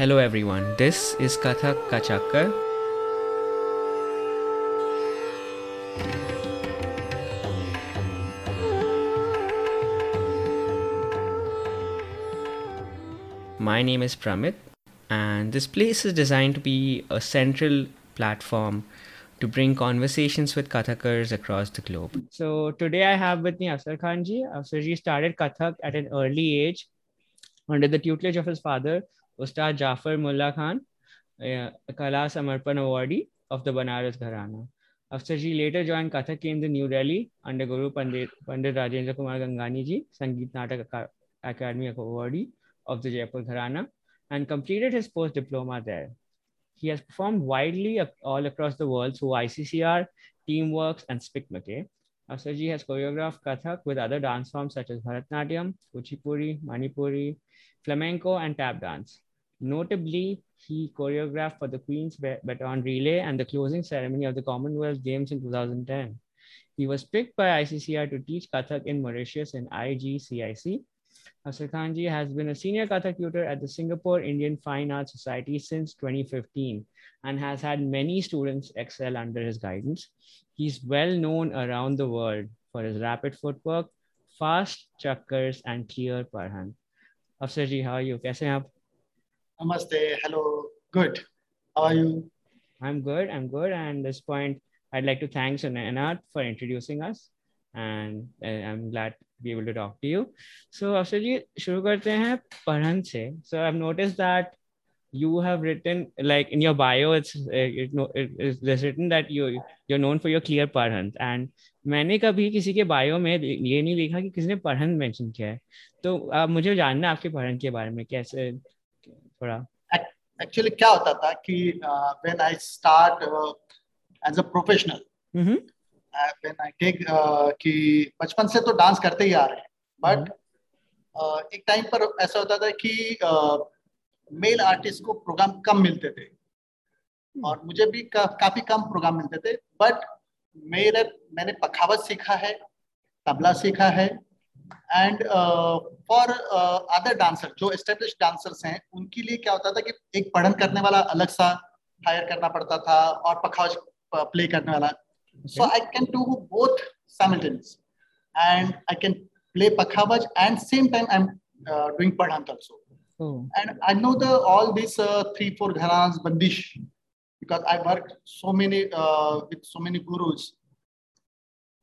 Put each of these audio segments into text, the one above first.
Hello everyone, this is Kathak Kachakkar. My name is Pramit, and this place is designed to be a central platform to bring conversations with Kathakars across the globe. So today I have with me Afsar Khan ji. Afsar started Kathak at an early age under the tutelage of his father, Ustad Jafar Mullah Khan, eh, a Kala Samarpan awardee of the Banaras Gharana. Afsar ji later joined Kathak in the New Delhi under Guru Pandit, Pandit Rajendra Kumar Gangani ji, Sangeet Natak Academy awardee of the Jaipur Gharana, and completed his post diploma there. He has performed widely all across the world through ICCR, Teamworks, and SPICMAKE. Afsarji has choreographed Kathak with other dance forms such as Bharatnatyam, Kuchipuri, Manipuri, Flamenco, and tap dance. Notably, he choreographed for the Queen's Baton Relay and the closing ceremony of the Commonwealth Games in 2010. He was picked by ICCR to teach Kathak in Mauritius in IGCIC Afsar Khanji has been a senior Kathak tutor at the Singapore Indian Fine Arts Society since 2015 and has had many students excel under his guidance. He's well known around the world for his rapid footwork, fast chakkars, and clear parhan. Afsar ji, how are you? Hain aap? Namaste. Hello. Good. How are you? I'm good. I'm good. And at this point, I'd like to thank Sunanat for introducing us. And uh, I'm glad to be able to talk to you. So Afsar ji, शुरू करते हैं पढ़न से. So I've noticed that you have written like in your bio it's it, it, it's written that you you're known for your clear पढ़न and मैंने कभी किसी के बायो में ये नहीं लिखा कि किसी ने पढ़न मेंशन किया है तो आप मुझे जानना आपके पढ़न के बारे में कैसे थोड़ा। एक्चुअली क्या होता था कि when I start as a professional when I take कि बचपन से तो डांस करते ही आ रहे हैं बट uh, एक टाइम पर ऐसा होता था कि मेल uh, आर्टिस्ट को प्रोग्राम कम मिलते थे। hmm. और मुझे भी का, काफ़ी कम प्रोग्राम मिलते थे बट मेरे मैंने पखावत सीखा है तबला सीखा है एंड फॉर अदर डांसर जो एस्टेब्लिश डांसर्स हैं उनके लिए क्या होता था कि एक पढ़न करने वाला अलग सा हायर करना पड़ता था और पखावज प्ले uh, करने वाला। So I can do both and I can play pakhawaj and same time I am doing पढ़न also and I know the all this three four gharanas bandish because I work so many with so many gurus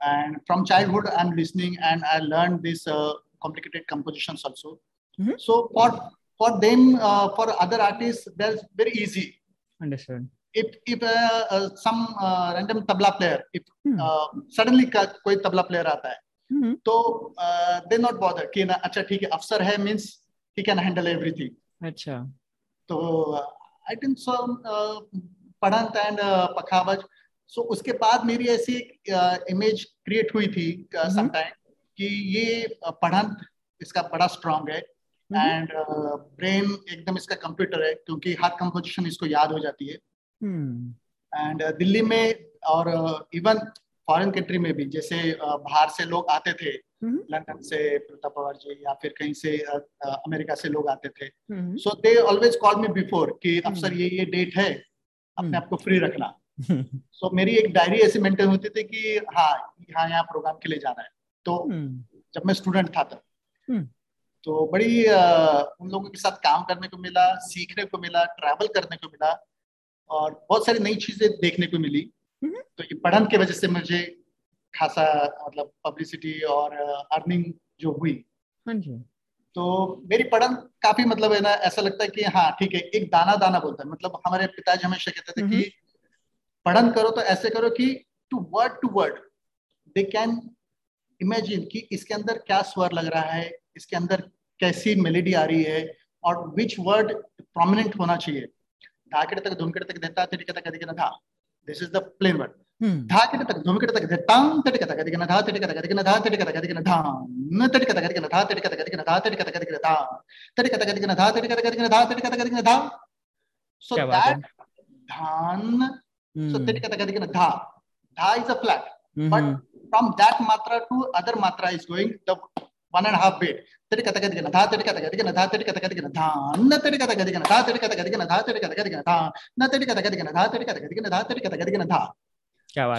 And from childhood, I'm listening and I learned these uh, complicated compositions also. Mm-hmm. So for for them, uh, for other artists, that's very easy. Understood. if if uh, uh, some uh, random tabla player if hmm. uh, suddenly कोई tabla player आता है hmm. तो they not bother कि ना अच्छा ठीक है अफसर है means he can handle everything अच्छा तो I think so पढ़ंत and pakhawaj so so, उसके बाद मेरी ऐसी इमेज क्रिएट हुई थी सम टाइम कि ये पढ़ंत इसका बड़ा स्ट्रांग है एंड ब्रेन एकदम इसका कंप्यूटर है क्योंकि हर कंपोजिशन इसको याद हो जाती है। एंड uh, दिल्ली में और इवन फॉरेन कंट्री में भी जैसे uh, बाहर से लोग आते थे लंदन से प्रताप पवार जी या फिर कहीं से अमेरिका से लोग आते थे। So they always call me before कि अफसर ये ये डेट है अपने आप को फ्री रखना। सो so, मेरी एक डायरी ऐसी मेंटेन होती थी कि हाँ यहाँ यहाँ प्रोग्राम के लिए जाना है। तो जब मैं स्टूडेंट था तब। तो बड़ी आ, उन लोगों के साथ काम करने को मिला सीखने को मिला ट्रैवल करने को मिला और बहुत सारी नई चीज़ें देखने को मिली। तो ये पढ़न की वजह से मुझे खासा मतलब पब्लिसिटी और अर्निंग जो हुई। हाँ तो मेरी पढ़न काफ़ी मतलब है ना ऐसा लगता है कि हाँ ठीक है एक दाना दाना बोलता है। मतलब हमारे पिताजी हमेशा कहते थे कि पढ़न करो तो ऐसे करो कि to word to word they can imagine कि इसके अंदर क्या स्वर लग रहा है इसके अंदर कैसी मेलेडी आ रही है और विच वर्ड प्रोमिनेंट होना चाहिए धाकिट तक धुमकिट तक देता तिटिक तक अधिक धा this is the plain word धाकिट तक धुमकिट तक देतां तिटिक तक अधिक धा तिटिक तक अधिक धा तिटिक तक अधिक धा न तिटिक तक अधिक धा तिटिक तक अधिक धा तिटिक तक अधिक धा तिटिक तक अधिक धा तिटिक तक अधिक धा तिटिक तक अधिक धा so that Mm. So that katakadikana dha. Dha is a flat. Mm -hmm. But from that matra to other matra is going the one and a half bit. Tiri katakadikana dha, tiri katakadikana dha, tiri katakadikana dha. Na tiri katakadikana dha, tiri katakadikana dha, tiri katakadikana dha. Na tiri katakadikana dha, tiri katakadikana dha, tiri katakadikana dha.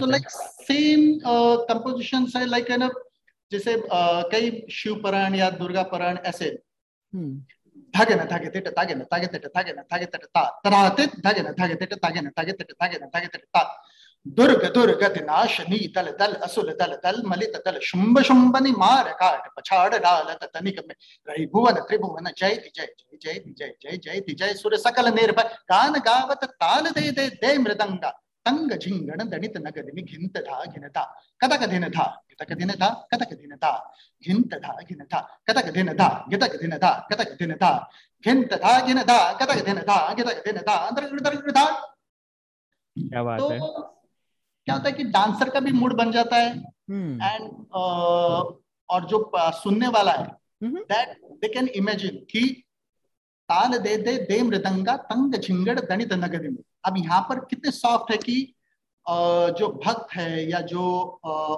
So like same uh, compositions are like kind of जैसे कई शिव पुराण या दुर्गा पुराण ऐसे dhagena dhageteta dhagena dhageteta dhagena dhageteta ta taratit dhagena dhageteta dhagena dhageteta dhagena dhageteta ta दुर्ग दुर्ग नाशनी दल दल असुल दल दल मलित दल शुंभ शुंभनि मार काट पछाड़ डाल तनिक में रही भुवन त्रिभुवन जय ति जय जय जय जय जय जय जय सुर सकल निर्भय गान गावत ताल दे दे दे मृदंगा तंग झिंगण दणित नगदिनि घिंत धा घिनता कतक दिन था गितक दिन था कतक दिन था घिंत धा घिन था कतक दिन था गितक दिन था कतक दिन था घिंत था घिन था कतक दिन था गितक दिन था अंदर अंदर था क्या बात तो, है क्या होता है कि डांसर का भी मूड बन जाता है एंड uh, और जो सुनने वाला है दैट दे कैन इमेजिन कि ताल दे दे दे मृदंगा तंग झिंगड़ दणित नगदी में अब यहाँ पर कितने सॉफ्ट है कि जो भक्त है या जो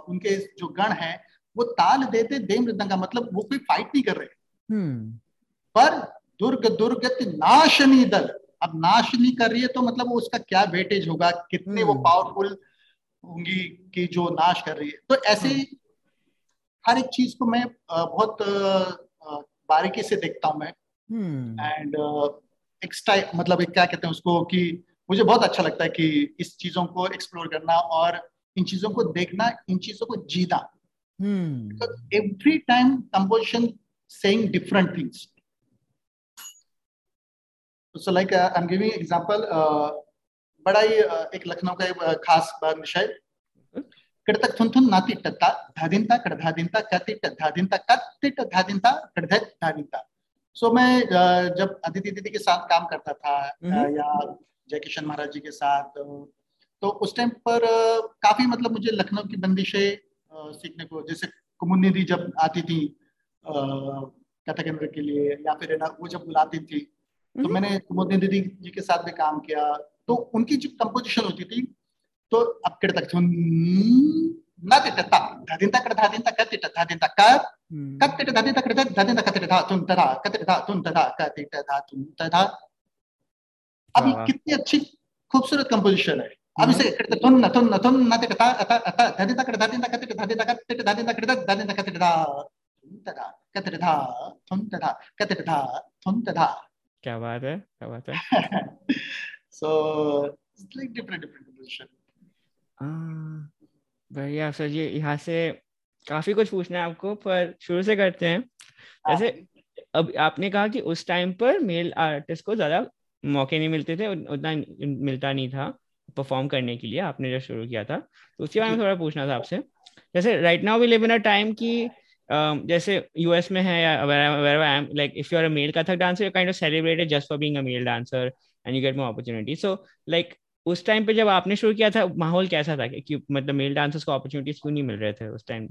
उनके जो गण है वो ताल देते दे मृदंगा मतलब वो कोई फाइट नहीं कर रहे हम्म। पर दुर्ग दुर्गत नाशनी दल अब नाश नहीं कर रही है तो मतलब उसका क्या वेटेज होगा कितने वो पावरफुल हम्म। होंगी कि जो नाश कर रही है तो ऐसे हम्म। हर एक चीज़ को मैं बहुत बारीकी से देखता हूँ मैं एंड एक्स्ट्रा मतलब एक क्या कहते हैं उसको कि मुझे बहुत अच्छा लगता है कि इस चीज़ों को एक्सप्लोर करना और इन चीज़ों को देखना इन चीज़ों को जीना। Every time composition saying different things so like I am giving example बड़ा ही uh, एक लखनऊ का एक uh, खास विषय कृतक थुन थुन नाती टत्ता धादिनता कड़धादिनता कति टधादिनता कति टधादिनता कड़धत धादिनता सो मैं uh, जब अदिति दीदी के साथ काम करता था uh, या जय किशन महाराज जी के साथ तो उस टाइम पर काफ़ी मतलब मुझे लखनऊ की बंदिशें सीखने को जैसे कुमुन्नी जब आती थी कथक केंद्र के लिए या फिर ना वो जब बुलाती थी तो हम्म। मैंने कुमुन्नी दीदी जी के साथ भी काम किया तो उनकी जो कंपोजिशन होती थी तो अब किड़ तक धादिंता कर धादिंता कतिट धादिंता कर कतिट धादिंता कर धादिंता कतिट धा तुम तदा कतिट धा तुम तदा कतिट धा तुम तदा अब ये हाँ। कितनी अच्छी खूबसूरत कंपोजिशन है। अब इसे धा धा धा क्या बात है क्या बात है। So like different different composition बढ़िया सर जी यहाँ से काफ़ी कुछ पूछना है आपको पर शुरू से करते हैं। जैसे अब आपने कहा कि उस टाइम पर मेल आर्टिस्ट को ज़्यादा मौके नहीं मिलते थे उतना मिलता नहीं था परफॉर्म करने के लिए आपने जब शुरू किया था। तो उसके बारे में थोड़ा पूछना था आपसे। जैसे right now we live in a time की जैसे यूएस में है या like if you are a male Kathak dancer you kind of celebrated just for being a male dancer and you get more opportunity so like उस time पे जब आपने शुरू किया था माहौल कैसा था? कि मतलब मेल डांसर्स को अपॉर्चुनिटीज़ क्यों नहीं मिल रहे थे उस टाइम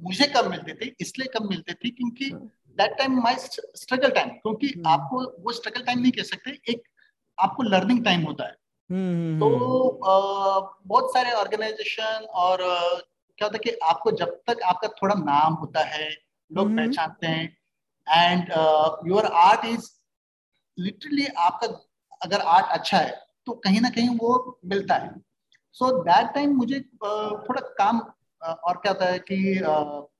मुझे कम मिलते थे इसलिए कम मिलते थे क्योंकि हाँ। That time my struggle time क्योंकि hmm. आपको वो स्ट्रगल टाइम नहीं कह सकते एक आपको लर्निंग टाइम होता है hmm. तो uh, बहुत सारे ऑर्गेनाइजेशन और क्या होता है कि आपको जब तक आपका थोड़ा नाम होता है लोग. पहचानते हैं and your art is literally आपका अगर आर्ट अच्छा है तो कहीं ना कहीं वो मिलता है सो दैट टाइम मुझे uh, थोड़ा काम uh, और क्या होता है कि uh,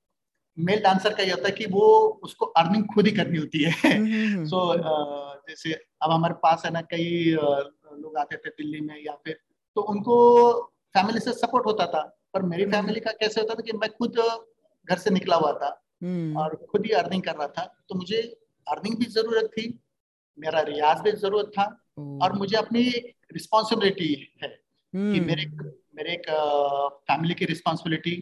मेल डांसर का ये होता है कि वो उसको अर्निंग खुद ही करनी होती है। सो हम्म, हम्म, so, हम्म। जैसे अब हमारे पास है ना कई लोग आते थे दिल्ली में या फिर तो उनको फैमिली से सपोर्ट होता था। पर मेरी फैमिली का कैसे होता था कि मैं खुद घर से निकला हुआ था और खुद ही अर्निंग कर रहा था। तो मुझे अर्निंग भी ज़रूरत थी मेरा रियाज भी ज़रूरत था और मुझे अपनी रिस्पॉन्सिबिलिटी है कि मेरे मेरे एक फैमिली की रिस्पॉन्सिबिलिटी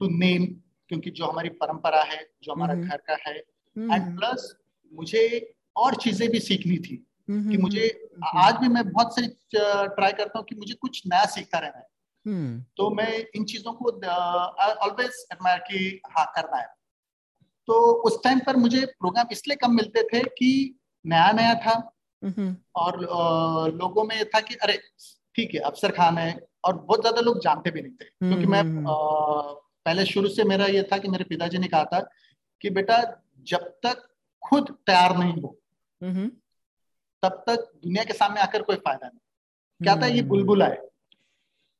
टू नेम क्योंकि जो हमारी परंपरा है जो हमारा घर का है। एंड प्लस मुझे और चीज़ें भी सीखनी थी कि मुझे आज भी मैं बहुत सारी ट्राई करता हूँ कि मुझे कुछ नया सीखता रहना है तो मैं इन चीज़ों को ऑलवेज एडमायर की हाँ करना है। तो उस टाइम पर मुझे प्रोग्राम इसलिए कम मिलते थे कि नया नया था और लोगों में था कि अरे ठीक है अफसर खान है और बहुत ज़्यादा लोग जानते भी नहीं थे। क्योंकि मैं पहले शुरू से मेरा ये था कि मेरे पिताजी ने कहा था कि बेटा जब तक खुद तैयार नहीं हो तब तक दुनिया के सामने आकर कोई फ़ायदा नहीं। क्या था ये हम्म। बुलबुला है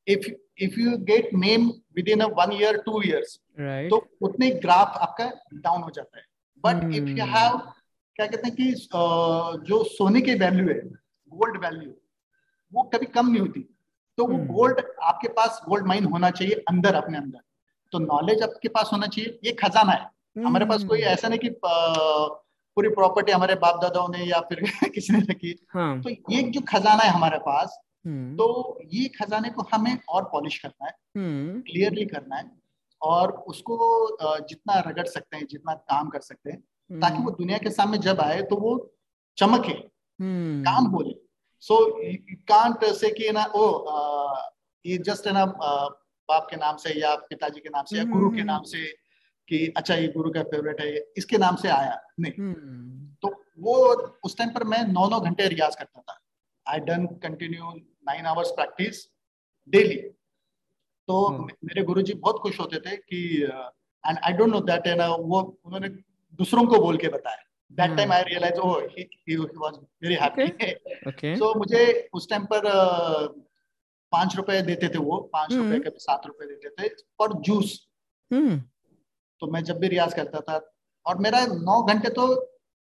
if if you get name within one year two years तो उतने ग्राफ आपका डाउन हो जाता है। बट इफ़ यू हैव क्या कहते हैं कि जो सोने की वैल्यू है गोल्ड वैल्यू वो कभी कम नहीं होती। तो वो गोल्ड हम्म। आपके पास गोल्ड माइन होना चाहिए अंदर अपने अंदर। तो नॉलेज आपके पास होना चाहिए ये खजाना है हमारे पास कोई ऐसा नहीं कि पूरी प्रॉपर्टी हमारे बाप दादाओं ने या फिर किसी ने रखी हाँ. तो ये जो खजाना है हमारे पास हम्म। तो ये खजाने को हमें और पॉलिश करना है क्लियरली हम्म। करना है और उसको जितना रगड़ सकते हैं जितना काम कर सकते हैं ताकि वो दुनिया के सामने जब आए तो वो चमके काम बोले सो कांट से कि ना ओ ये जस्ट है ना बाप के नाम से या पिताजी के नाम से या गुरु के नाम से कि अच्छा ये गुरु का फेवरेट है इसके नाम से आया? नहीं। हम्म। तो वो उस टाइम पर मैं नौ नौ घंटे रियाज करता था। I done continue nine hours practice daily तो हम्म। मेरे गुरुजी बहुत खुश होते थे कि and I don't know that है ना वो उन्होंने दूसरों को बोल के बताया। That time I realise oh he was very happy so मुझे उस टाइम पर uh, पाँच रुपए देते थे वो पाँच रुपए हम्म। कभी सात रुपए देते थे फॉर जूस। तो मैं जब भी रियाज करता था और मेरा नौ घंटे तो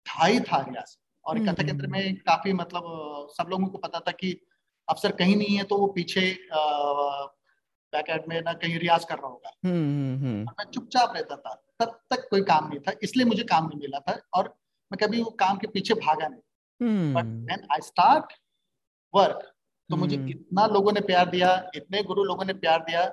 था ही था रियाज। और हम्म, कथक केंद्र हम्म, में हम्म। काफ़ी मतलब सब लोगों को पता था कि अफसर कहीं नहीं है तो वो पीछे एड में ना कहीं रियाज कर रहा होगा। और मैं चुपचाप रहता था तब तक कोई काम नहीं था इसलिए मुझे काम नहीं मिला था और मैं कभी वो काम के पीछे भागा नहीं। But when I start work तो मुझे इतना लोगों ने प्यार दिया इतने गुरु लोगों ने प्यार दिया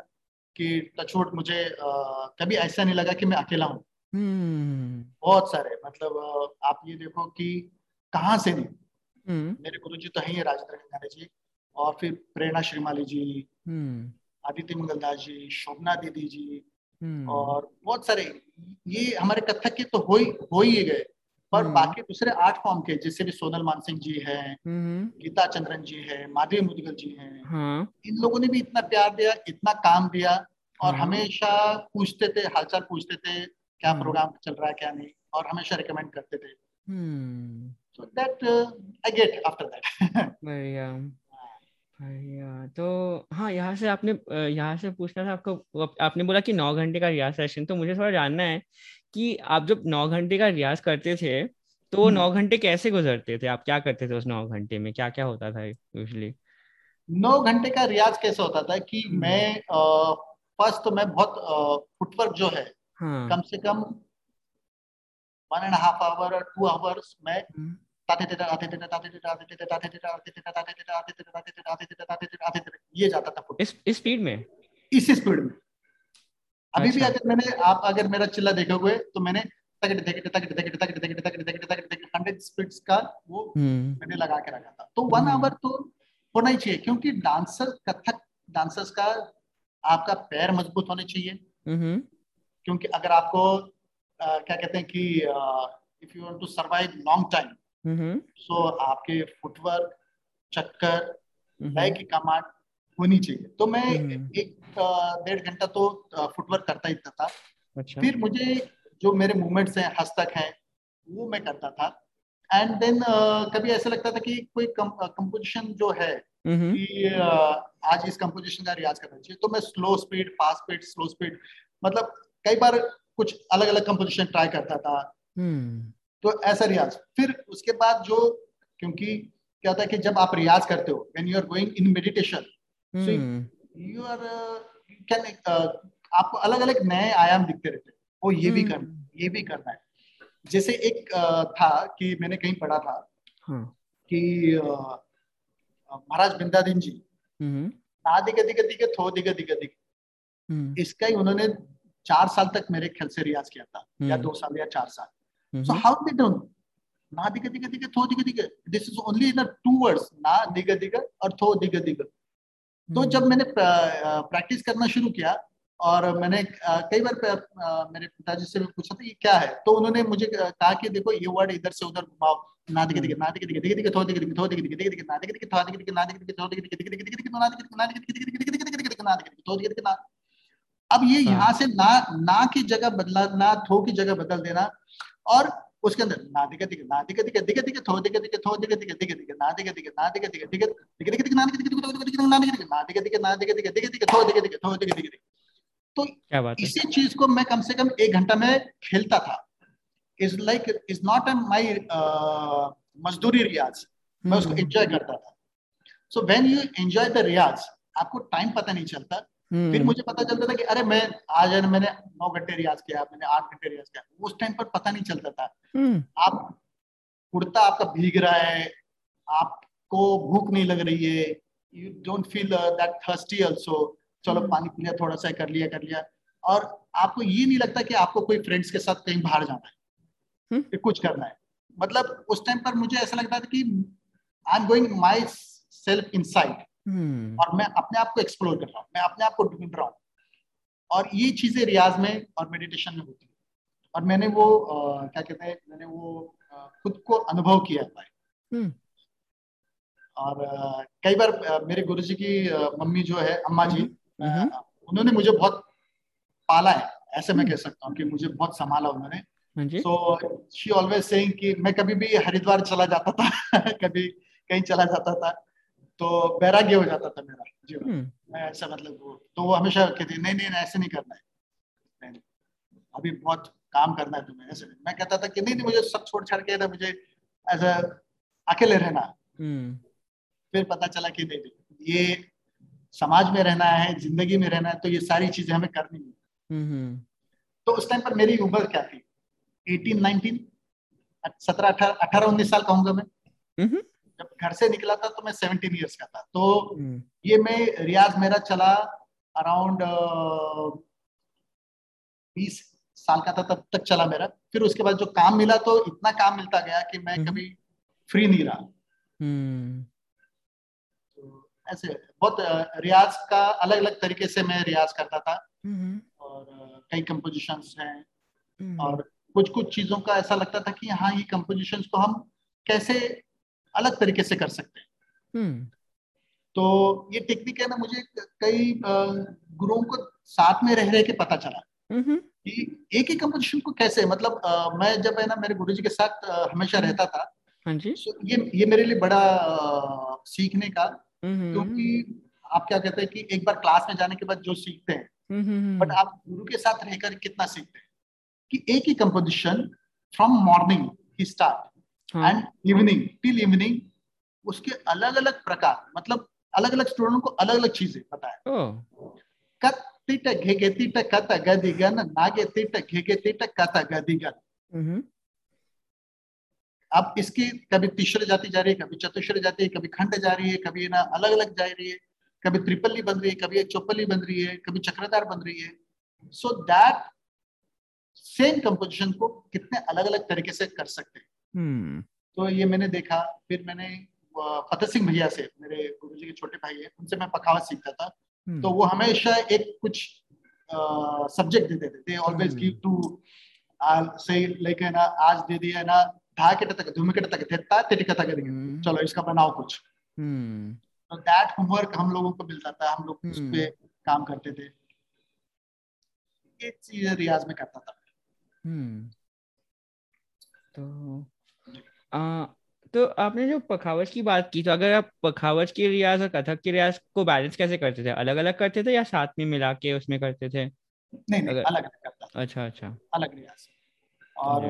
कि टचवुड मुझे आ, कभी ऐसा नहीं लगा कि मैं अकेला हूँ hmm. बहुत सारे मतलब आप ये देखो कि कहाँ से नहीं hmm. मेरे गुरु जी तो है राजेंद्र गंगाने जी और फिर प्रेरणा श्रीमाली जी. आदित्य मंगलदास जी शोभना दीदी जी. और बहुत सारे ये हमारे कथक के तो हो ही हो ही गए पर hmm. बाकी दूसरे आठ फॉर्म के जैसे भी सोनल मान सिंह जी है hmm. गीता चंद्रन जी है माधवी मुदगल जी है hmm. इन लोगों ने भी इतना प्यार दिया इतना काम दिया और hmm. हमेशा पूछते थे हालचाल पूछते थे क्या. प्रोग्राम चल रहा है क्या नहीं और हमेशा रिकमेंड करते थे so that I get after that बढ़िया बढ़िया तो हाँ यहाँ से आपने यहाँ से पूछना था आपको आपने बोला कि नौ घंटे का रियाज सेशन तो मुझे थोड़ा जानना है कि आप जब नौ घंटे का रियाज करते थे तो वो नौ घंटे कैसे गुजरते थे आप क्या करते थे उस नौ घंटे में क्या क्या होता था यूजली नौ घंटे का रियाज कैसे होता था कि हम्म। मैं फ़र्स्ट तो मैं बहुत फुटवर्क जो है हाँ. कम से कम वन एंड हाफ़ आवर और टू आवर्स में ये जाता था इस स्पीड में इस स्पीड में अभी भी अगर मैंने आप अगर मेरा चिल्ला देखोगे तो मैंने हंड्रेड स्पीड्स का वो मैंने लगा के रखा था तो वन आवर तो होना ही चाहिए क्योंकि डांसर कथक डांसर्स का आपका पैर मज़बूत होने चाहिए क्योंकि अगर आपको क्या कहते हैं कि if you want to survive long time so आपके फुटवर्क चक्कर लय की कमांड होनी चाहिए। तो मैं एक डेढ़ घंटा तो फुटवर्क करता ही था। अच्छा। फिर मुझे जो मेरे मूवमेंट्स हैं हस्तक हैं वो मैं करता था। एंड देन uh, कभी ऐसा लगता था कि कोई कंपोजिशन जो है कि uh, आज इस कंपोजिशन का रियाज करना चाहिए तो मैं slow speed fast speed slow speed मतलब कई बार कुछ अलग अलग कंपोजिशन ट्राई करता था। हम्म। तो ऐसा रियाज। फिर उसके बाद जो क्योंकि क्या होता है कि जब आप रियाज करते हो when you are going in meditation you are can आपको अलग अलग नए आयाम दिखते रहते ओ ये भी करना। ये भी करना है। जैसे एक uh, था कि मैंने कहीं पढ़ा था हाँ. कि uh, महाराज बिंदादीन जी। ना दिगे दिगे दिगे थो दिगे दिगे दिगे इसका ही उन्होंने चार साल तक मेरे ख्याल से रियाज किया था या हम्म। दो साल या चार साल। सो हाउ दे डोंट ना दिगे दिगे दिखे थो दिगे दिगे this is only in two words ना दिगे दिगे और थो दिगे दिगे तो जब मैंने प्रैक्टिस करना शुरू किया और मैंने कई बार मेरे पिताजी से पूछा था ये क्या है तो उन्होंने मुझे कहा कि देखो ये वर्ड इधर से उधर घुमाओ ना दिखे दिखे ना दिखे दिखे दिखे दिखे थो दिखे दिखे थो दिखे दिखे दिखे दिखे ना दिखे दिखे थो दिखे दिखे ना दिखे दिखे थो दिखे दिखे दिखे दिखे दिखे ना दिखे दिखे ना दिखे दिखे दिखे दिखे दिखे दिखे दिखे ना दिखे दिखे थो दिखे दिखे ना अब ये हाँ। यहाँ से ना ना की जगह बदला ना थो की जगह बदल देना और उसके अंदर ना दिखे दिखे ना दिखे दिखे दिखे दिखे थो दिखे दिखे थो दिखे दिखे दिखे दिखे ना दिखे दिखे ना दिखे दिखे दिखे दिखे दिखे दिखे ना दिखे दिखे दिखे ना दिखे दिखे ना दिखे दिखे ना दिखे दिखे दिखे दिखे थो दिखे दिखे थो दिखे दिखे तो क्या बात इसी चीज़ को मैं कम से कम एक घंटा में खेलता था is like is not my मजदूरी रियाज मैं उसको एंजॉय करता था so when you enjoy the riyaz आपको टाइम पता नहीं चलता फिर हम्म। मुझे पता चलता था कि अरे मैं आज मैंने नौ घंटे रियाज किया मैंने आठ घंटे रियाज किया। उस टाइम पर पता नहीं चलता था। हम्म। आप कुर्ता आपका भीग रहा है आपको भूख नहीं लग रही है you don't feel that thirsty also चलो हम्म। पानी पी लिया थोड़ा सा कर लिया कर लिया। और आपको ये नहीं लगता कि आपको कोई फ्रेंड्स के साथ कहीं बाहर जाना है कि कुछ करना है। मतलब उस टाइम पर मुझे ऐसा लगता था कि I am going myself inside और मैं अपने आप को एक्सप्लोर कर रहा हूँ मैं अपने आप को ढूंढ रहा हूँ। और ये चीज़ें रियाज में और मेडिटेशन में होती है। और मैंने वो आ, क्या कहते हैं मैंने वो आ, खुद को अनुभव किया हुआ है। हम्म। और आ, कई बार मेरे गुरु जी की मम्मी जो है अम्मा जी हम्म। उन्होंने मुझे बहुत पाला है ऐसे मैं कह सकता हूँ कि मुझे बहुत संभाला उन्होंने। सो शी ऑलवेज सेइंग कि मैं कभी भी हरिद्वार चला जाता था कभी कहीं चला जाता था। तो बैराग्य हो जाता था मेरा जीवन। हम्म। मैं ऐसा मतलब वो तो वो हमेशा कहती नहीं नहीं ऐसे नहीं करना है। नहीं अभी बहुत काम करना है तुम्हें ऐसे मैं कहता था कि नहीं नहीं मुझे सब छोड़ छाड़ के मुझे ऐसा अकेले रहना। हम्म। फिर पता चला कि नहीं ये समाज में रहना है ज़िंदगी में रहना है तो ये सारी चीज़ें हमें करनी है। हम्म, तो उस टाइम पर मेरी उम्र क्या थी? Eighteen nineteen? सत्रह अठारह अठारह उन्नीस साल कहूँगा मैं। जब घर से निकला था तो मैं सेवनटीन ईयर्स का था। तो हम्म। ये मैं रियाज मेरा चला अराउंड बीस साल का था तब तक चला मेरा। फिर उसके बाद जो काम मिला तो इतना काम मिलता गया कि मैं हम्म। कभी फ्री नहीं रहा। तो ऐसे बहुत रियाज का अलग अलग तरीके से मैं रियाज करता था। और कई कंपोजिशन हैं। और कुछ कुछ चीज़ों का ऐसा लगता था कि हाँ ये कंपोजिशन को हम कैसे अलग तरीके से कर सकते हैं। हम्म। तो ये टेक्निक है ना मुझे कई गुरुओं को साथ में रह रहे के पता चला कि एक ही कंपोजिशन को कैसे मतलब आ, मैं जब है ना मेरे गुरु जी के साथ आ, हमेशा हम्म। रहता था हाँ जी। so, ये ये मेरे लिए बड़ा आ, सीखने का क्योंकि आप क्या कहते हैं कि एक बार क्लास में जाने के बाद जो सीखते हैं बट आप गुरु के साथ रहकर कितना सीखते हैं? कि एक ही composition from morning he start and evening till evening उसके अलग अलग प्रकार मतलब अलग अलग स्टूडेंट को अलग अलग चीज़ें बताए कत तिट घेगे तिट कत गदिगन नागे तिट घेगे तिट कत गदिगन अब इसकी कभी तीसरे जाति जा रही है कभी चतुश्र जाती है कभी खंड जा रही है कभी ना अलग अलग जा रही है कभी त्रिपल्ली बन रही है कभी चौपल्ली बन रही है कभी चक्रदार बन रही है। सो दैट सेम कंपोजिशन को कितने अलग अलग तरीके से कर सकते हैं। हम्म। तो ये मैंने देखा फिर मैंने फतेह सिंह भैया से मेरे गुरु जी के छोटे भाई है उनसे मैं पखावत सीखता था। हम्म। तो वो हमेशा एक कुछ सब्जेक्ट देते थे। ऑलवेज गिव टू से लेके ना आज दे दिया ना धा के तक धूम के तक देता तेरी कथा करेंगे। हम्म। चलो इसका बनाओ कुछ। तो दैट होमवर्क हम लोगों को मिलता था हम लोग उस पे काम करते थे। एक चीज़ रियाज में करता था। तो आ, तो आपने जो पखावज की बात की तो अगर आप पखावज की रियाज और कथक की रियाज को बैलेंस कैसे करते थे? अलग अलग करते थे या साथ में मिला के उसमें करते थे? नहीं, नहीं अगर... अलग अलग करता अच्छा अच्छा। अलग रियाज। और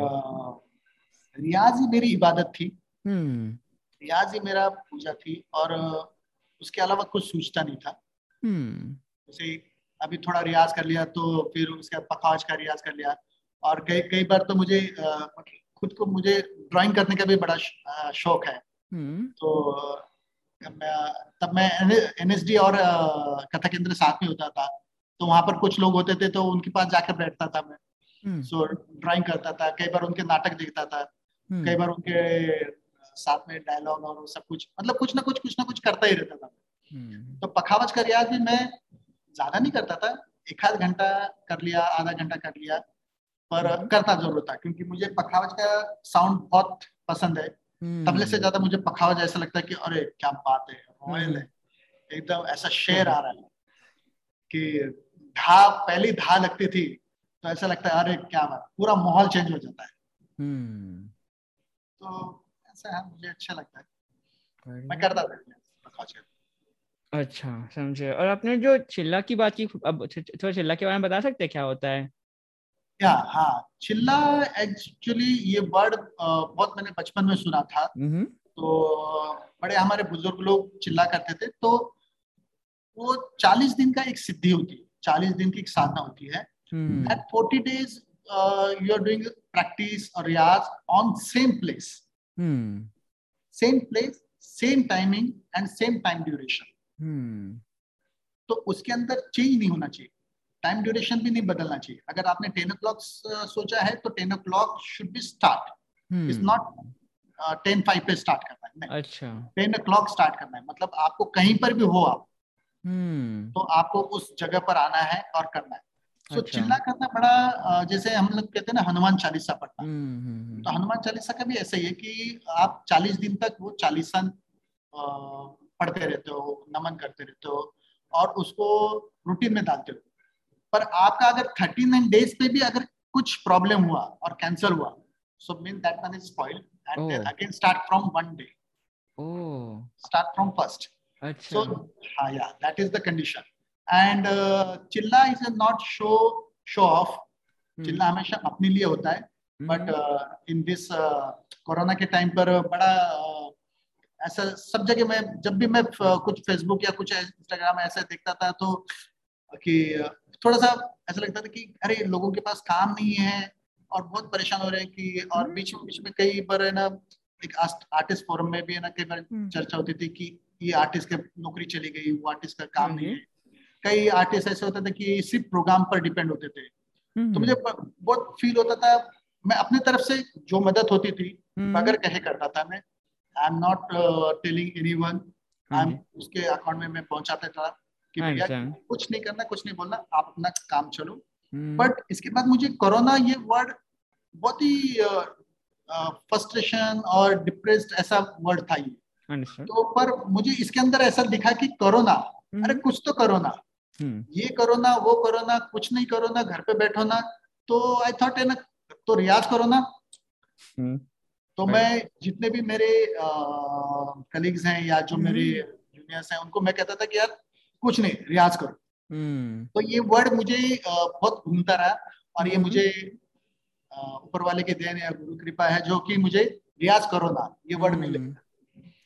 रियाज ही मेरी इबादत थी। हम्म। रियाज ही मेरा पूजा थी और उसके अलावा कुछ सोचता नहीं था। हम्म। जैसे अभी थोड़ा रियाज कर लिया तो फिर उसके बाद पखावज का रियाज कर लिया। और कई कई बार तो मुझे खुद को मुझे ड्राइंग करने का भी बड़ा शौक है हम्म। तो तब मैं एन एस डी और कथा केंद्र साथ में होता था तो वहाँ पर कुछ लोग होते थे तो उनके पास जाकर बैठता था मैं हम्म। सो ड्राइंग करता था कई बार उनके नाटक देखता था हम्म। कई बार उनके साथ में डायलॉग और सब कुछ मतलब कुछ ना कुछ कुछ ना कुछ करता ही रहता था तो पखावज का रियाज भी मैं ज़्यादा नहीं करता था एक आध घंटा कर लिया आधा घंटा कर लिया पर हम्म। करना ज़रूर था क्योंकि मुझे पखावज का साउंड बहुत पसंद है। हम्म। तबले से ज़्यादा मुझे पखावज ऐसा लगता है कि अरे क्या बात है रॉयल है। हम्म। एकदम ऐसा शेर आ रहा है कि धा पहली धा लगती थी तो ऐसा लगता है अरे क्या बात पूरा माहौल चेंज हो जाता है। हम्म। तो ऐसा है मुझे अच्छा लगता है। मैं करता था अच्छा समझे। और आपने जो चिल्ला की बात की अब थोड़ा चिल्ला के बारे में बता सकते हैं क्या होता है? या हाँ चिल्ला एक्चुअली ये वर्ड बहुत मैंने बचपन में सुना था। तो बड़े हमारे बुज़ुर्ग लोग चिल्ला करते थे तो वो चालीस दिन का एक सिद्धि होती है चालीस दिन की एक साधना होती है। At forty days you are doing practice और रियाज on same place same place same timing and same time duration तो उसके अंदर चेंज नहीं होना चाहिए। टाइम ड्यूरेशन भी नहीं बदलना चाहिए। अगर आपने टेन ओ सोचा है तो ten O should be start is not ten five पे स्टार्ट करना है। अच्छा। टेन ओ स्टार्ट करना है। मतलब आपको कहीं पर भी हो आप hmm. तो आपको उस जगह पर आना है और करना है। तो अच्छा। चिल्ला करना बड़ा जैसे हम लोग कहते हैं ना हनुमान चालीसा पढ़ना। Hmm. तो हनुमान चालीसा का भी ऐसा ही है कि आप चालीस दिन तक वो चालीसा पढ़ते रहते हो नमन करते रहते हो और उसको रूटीन में डालते हो। पर आपका अगर थर्टी नाइन डेज़ पे भी अगर कुछ प्रॉब्लम हुआ और कैंसर हुआ so mean that one is spoiled and again start from one day start from first so uh, yeah that is the condition. And uh, chilla is a not show show off. hmm. चिल्ला हमेशा अपने लिए होता है but in this corona के time पर बड़ा uh, ऐसा सब जगह मैं जब भी मैं कुछ फेसबुक या कुछ इंस्टाग्राम ऐसा देखता था तो कि थोड़ा सा ऐसा लगता था कि अरे लोगों के पास काम नहीं है और बहुत परेशान हो रहे हैं कि और हम्म। बीच में बीच में कई बार है ना एक आर्टिस्ट फोरम में भी है ना कई बार हम्म। चर्चा होती थी कि ये आर्टिस्ट के नौकरी चली गई वो आर्टिस्ट का काम नहीं है कई आर्टिस्ट ऐसे होते थे कि सिर्फ़ प्रोग्राम पर डिपेंड होते थे हम्म। तो मुझे बहुत फील होता था मैं अपने तरफ़ से जो मदद होती थी अगर कहे करता था मैं I am not telling anyone I am उसके अकाउंट में मैं पहुंचाता था कि भैया कुछ नहीं करना कुछ नहीं बोलना आप अपना काम चलो। But hmm. इसके बाद मुझे कोरोना ये वर्ड बहुत ही फ्रस्ट्रेशन और डिप्रेस्ड ऐसा वर्ड था ये। तो पर मुझे इसके अंदर ऐसा दिखा कि कोरोना hmm. अरे कुछ तो कोरोना hmm. ये कोरोना वो कोरोना कुछ नहीं कोरोना घर पे बैठो ना। तो आई थॉट है ना तो रियाज करो ना। तो मैं जितने भी मेरे कलीग्स हैं या जो मेरे जूनियर्स हैं उनको मैं कहता था कि यार कुछ नहीं रियाज करो hmm. तो ये वर्ड मुझे बहुत घूमता रहा और ये. मुझे ऊपर वाले के देन या गुरु कृपा है जो कि मुझे रियाज करो ना ये वर्ड hmm. मिले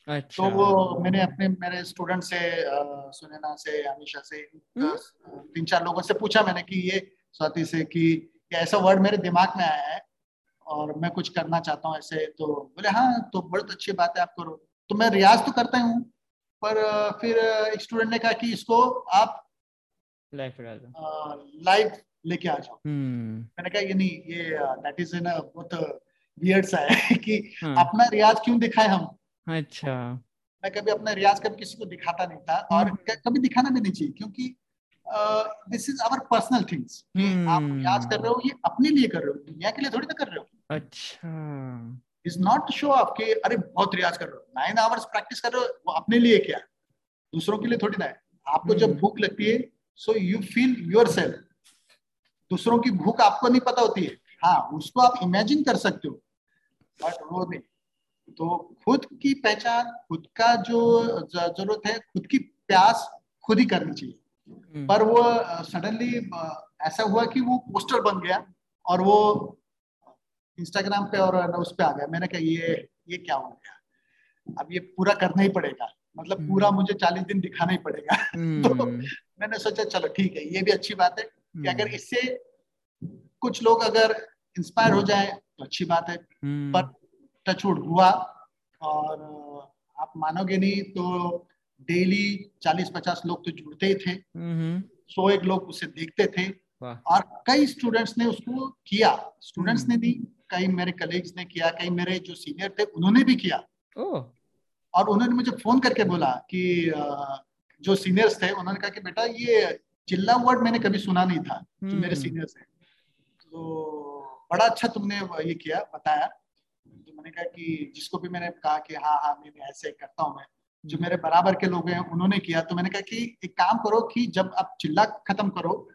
अच्छा। तो वो मैंने अपने मेरे स्टूडेंट से सुनैना से अमीशा से तीन चार लोगों से पूछा मैंने कि ये स्वाति से कि ऐसा वर्ड मेरे दिमाग में आया है और मैं कुछ करना चाहता हूँ ऐसे तो बोले हाँ तो बहुत अच्छी बात है आप करो तो मैं रियाज तो करता हूँ पर फिर एक स्टूडेंट ने कहा कि इसको आप लाइव लेके आ जाओ। hmm. मैंने कहा ये नहीं ये दैट इज़ ना बहुत वियर्ड सा है कि hmm. अपना रियाज क्यों दिखाए हम? अच्छा। मैं कभी अपना रियाज कभी किसी को दिखाता नहीं था और hmm. कभी दिखाना भी नहीं चाहिए क्योंकि this is our personal things आप रियाज कर रहे हो ये अपने लिए कर रहे हो दुनिया के लिए थोड़ी ना कर रहे हो। अच्छा। इज़ नॉट शो ऑफ़ कि अरे बहुत रियाज कर रहे हो। नाइन आवर्स प्रैक्टिस कर रहे हो वो अपने लिए क्या? दूसरों के लिए थोड़ी ना है। आपको जब hmm. भूख लगती है so you feel yourself दूसरों की भूख आपको नहीं पता होती है। हाँ उसको आप इमेजिन कर सकते हो। बट वो नहीं। तो खुद की पहचान खुद का जो ज़रूरत है खुद की प्यास खुद ही करनी चाहिए। hmm. पर वो सडनली ऐसा हुआ कि वो पोस्टर बन गया और वो इंस्टाग्राम पे और उस पर आ गया। मैंने कहा ये ये क्या हो गया? अब ये पूरा करना ही पड़ेगा। मतलब हम्म। पूरा मुझे चालीस दिन दिखाना ही पड़ेगा। तो हम्म। मैंने सोचा चलो ठीक है ये भी अच्छी बात है कि अगर हम्म। इससे कुछ लोग अगर इंस्पायर हो जाए तो अच्छी बात है। पर टचवुड हुआ और आप मानोगे नहीं तो डेली चालीस पचास लोग तो जुड़ते ही थे। सौ एक लोग उसे देखते थे। और कई स्टूडेंट्स ने उसको किया। स्टूडेंट्स ने दी। कई मेरे कलीग्स ने किया कई मेरे जो सीनियर थे उन्होंने भी किया। और उन्होंने मुझे फ़ोन करके बोला कि जो सीनियर्स थे उन्होंने कहा कि बेटा ये चिल्ला वर्ड मैंने कभी सुना नहीं था जो मेरे सीनियर्स हम्म। हैं। तो बड़ा अच्छा तुमने ये किया बताया। तो मैंने कहा कि जिसको भी मैंने कहा कि हाँ हाँ मैं ऐसे करता हूँ मैं। जो मेरे बराबर के लोग हैं उन्होंने किया। तो मैंने कहा कि एक काम करो कि जब आप चिल्ला खत्म करो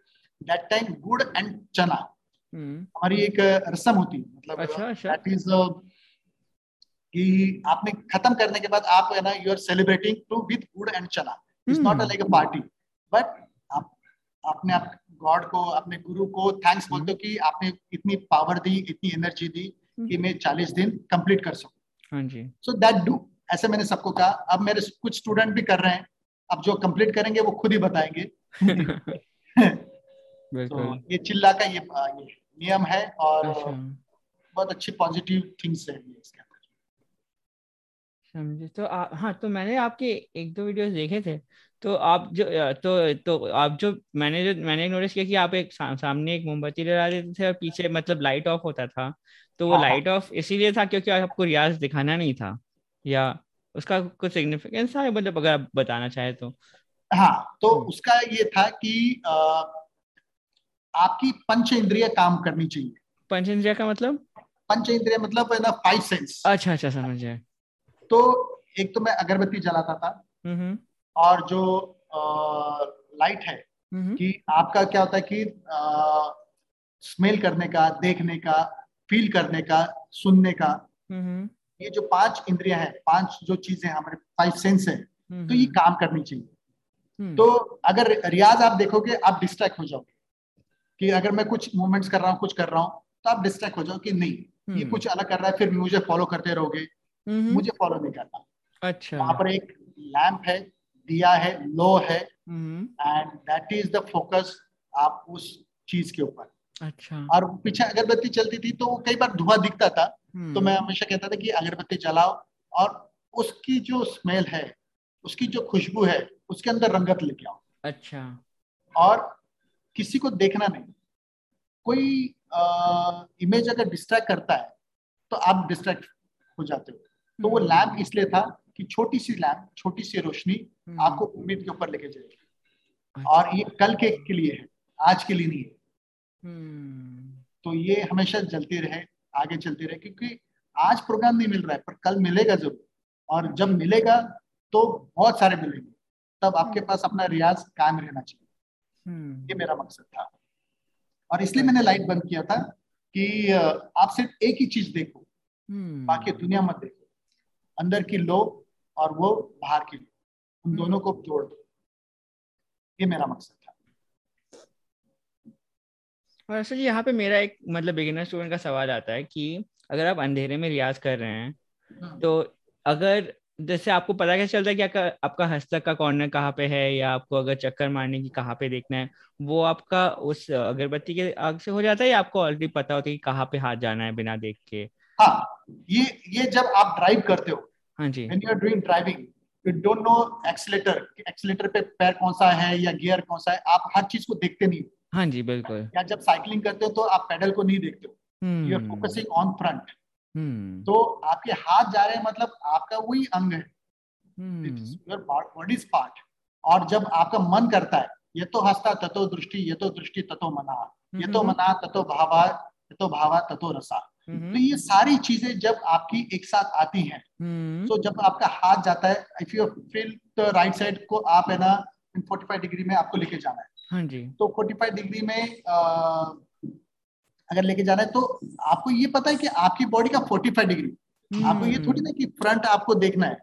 दैट टाइम गुड़ एंड चना। हम्म। हमारी एक रस्म होती है मतलब अच्छा अच्छा। दैट इज़ कि आपने खत्म करने के बाद आप है ना you are celebrating too with gur and chana it's not like a party but आप अपने आप गॉड को अपने गुरु को थैंक्स हम्म। बोलते हो कि आपने इतनी पावर दी इतनी एनर्जी दी कि मैं चालीस दिन कंप्लीट कर सकूँ। हाँ जी। सो दैट डू ऐसे मैंने सबको कहा। अब मेरे कुछ स्टूडेंट भी कर रहे हैं। अब जो कंप्लीट करेंगे वो खुद ही बताएँगे। तो ये चिल्ला का ये, ये नियम है और अच्छा। बहुत अच्छी पॉजिटिव थिंग्स है इसके समझे। तो आ, हाँ तो मैंने आपके एक दो वीडियोस देखे थे। तो आप जो तो तो आप जो मैंने जो मैंने नोटिस किया कि आप एक सा, सामने एक मोमबत्ती लगा देते थे और पीछे मतलब लाइट ऑफ़ होता था। तो वो हाँ, हाँ। लाइट ऑफ़ इसीलिए था क्योंकि आपको रियाज दिखाना नहीं था। या उसका कुछ सिग्निफिकेंस था मतलब अगर आप बताना चाहे तो? हाँ तो हम्म। उसका ये था कि अ, आपकी पंच इंद्रिय काम करनी चाहिए। पंच इंद्रिया का मतलब? पंच इंद्रिय मतलब है ना फाइव सेंस अच्छा अच्छा समझ गए तो एक तो मैं अगरबत्ती जलाता था हम्म और जो आ, लाइट है हम्म कि आपका क्या होता है कि आ, स्मेल करने का देखने का फील करने का सुनने का हम्म ये जो पाँच इंद्रिया है पाँच जो चीज़ें हमारे फाइव सेंस है हम्म तो ये काम करनी चाहिए। हम्म, तो अगर रियाज आप देखोगे आप डिस्ट्रैक्ट हो जाओगे। कि अगर मैं कुछ मूवमेंट्स कर रहा हूँ कुछ कर रहा हूँ तो आप डिस्ट्रैक्ट हो जाओ कि नहीं ये हम्म, कुछ अलग कर रहा है फिर मुझे फॉलो करते रहोगे। हम्म, मुझे फॉलो नहीं करना। अच्छा। वहाँ पर एक लैंप है दिया है लो है and that is the focus आप उस चीज़ के ऊपर। अच्छा। और पीछे अगरबत्ती चलती थी तो कई बार धुआँ दिखता था तो हम्म, मैं हमेशा कहता था कि अगरबत्ती जलाओ और उसकी जो स्मेल है उसकी जो खुशबू है उसके अंदर रंगत लेके आओ। अच्छा। और किसी को देखना नहीं। कोई इमेज अगर डिस्ट्रैक्ट करता है तो आप डिस्ट्रैक्ट हो जाते हो। तो वो हम्म, लैम्प इसलिए था कि छोटी सी लैम्प छोटी सी रोशनी हम्म, आपको उम्मीद के ऊपर लेके जाएगी। अच्छा, और ये कल के के लिए है आज के लिए नहीं है। हम्म, तो ये हमेशा जलती रहे आगे चलती रहे क्योंकि आज प्रोग्राम नहीं मिल रहा है पर कल मिलेगा ज़रूर। और जब मिलेगा तो बहुत सारे मिलेंगे। तब आपके पास अपना रियाज कायम रहना चाहिए। हम्म, ये मेरा मकसद था। और इसलिए मैंने लाइट बंद किया था कि आप सिर्फ़ एक ही चीज़ देखो हम्म, बाकी दुनिया मत देखो। अंदर की लो और वो बाहर की लो। उन हम्म। दोनों को जोड़ दो। ये मेरा मकसद था। और असल यहाँ पे मेरा एक मतलब बिगिनर स्टूडेंट का सवाल आता है कि अगर आप अंधेरे में रियाज कर रहे हैं तो अगर जैसे आपको पता कैसे चलता है कि आपका आपका हस्तक का कॉर्नर कहाँ पे है या आपको अगर चक्कर मारने की कहाँ पे देखना है वो आपका उस अगरबत्ती के आग से हो जाता है या आपको ऑलरेडी पता होता है कि कहाँ पे हाथ जाना है बिना देख के? हाँ ये ये जब आप ड्राइव करते हो हाँ जी। you are doing driving you don't know accelerator accelerator पे पैर कौन सा है या गियर कौन सा है आप हर चीज़ को देखते नहीं हो। हाँ जी बिल्कुल। या जब साइकिलिंग करते हो तो आप पेडल को नहीं देखते हो। You are focusing on front हम्म। तो आपके हाथ जा रहे हैं मतलब आपका वही अंग है। योर बॉडीज पार्ट और जब आपका मन करता है ये तो हस्ता ततो दृष्टि ये तो दृष्टि ततो मना। ये तो हम्म, मना ततो भावा ये तो भावा ततो रसा। हम्म, तो ये सारी चीज़ें जब आपकी एक साथ आती हैं तो जब आपका हाथ जाता है if you feel the right side को आप है ना 45 डिग्री में आपको लेके जाना है। हाँ जी। तो 45 डिग्री में अगर लेके जाना है तो आपको ये पता है कि आपकी बॉडी का 45 डिग्री आपको ये थोड़ी ना कि फ्रंट आपको देखना है।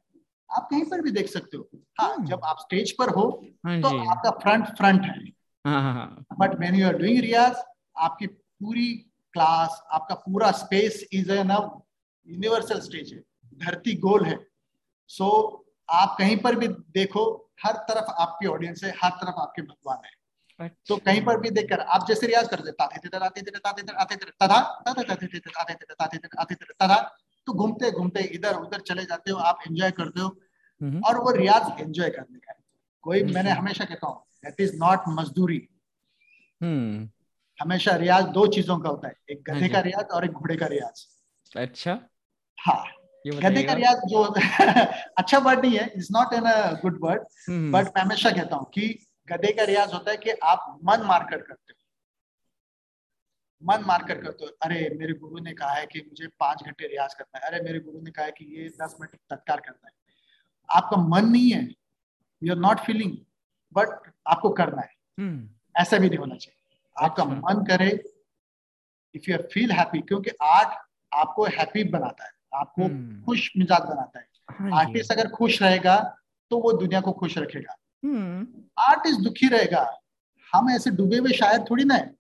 आप कहीं पर भी देख सकते हो। हाँ हम्म। जब आप स्टेज पर हो हाँ तो आपका फ्रंट फ्रंट है। हाँ हाँ हाँ। But when you are doing riyaz आपकी पूरी क्लास आपका पूरा space is an universal stage है। धरती गोल है। सो so, आप कहीं पर भी देखो हर तरफ़ आपकी ऑडियंस है हर तरफ़ आपके भगवान है। तो अच्छा कहीं पर भी देखकर आप जैसे रियाज करते तथा तो घूमते घूमते इधर उधर चले जाते हो आप एंजॉय करते हो। हम्म, और वो रियाज एंजॉय करने का कोई हम्म। मैंने हमेशा कहता हूँ दैट इज़ नॉट मजदूरी। हम्म। हमेशा रियाज दो चीज़ों का होता है एक हाँ गधे का रियाज और एक घोड़े का रियाज। अच्छा। हाँ। गधे का रियाज जो अच्छा वर्ड नहीं है is not an a good word but मैं हमेशा कहता हूँ कि गधे का रियाज होता है कि आप मन मारकर करते हो। मन मारकर करते हो अरे मेरे गुरु ने कहा है कि मुझे पाँच घंटे रियाज करना है। अरे मेरे गुरु ने कहा है कि ये दस मिनट तत्कार करना है। आपका मन नहीं है you are not feeling but आपको करना है। हम्म, ऐसा भी नहीं होना चाहिए। आपका अच्छा। मन करे इफ़ यू फील हैप्पी क्योंकि आर्ट आपको हैप्पी बनाता है आपको हम्म। खुश मिजाज बनाता है। आर्टिस्ट हाँ अगर खुश रहेगा तो वो दुनिया को खुश रखेगा। आर्टिस्ट हम्म। दुखी रहेगा हम ऐसे डूबे हुए शायर थोड़ी ना है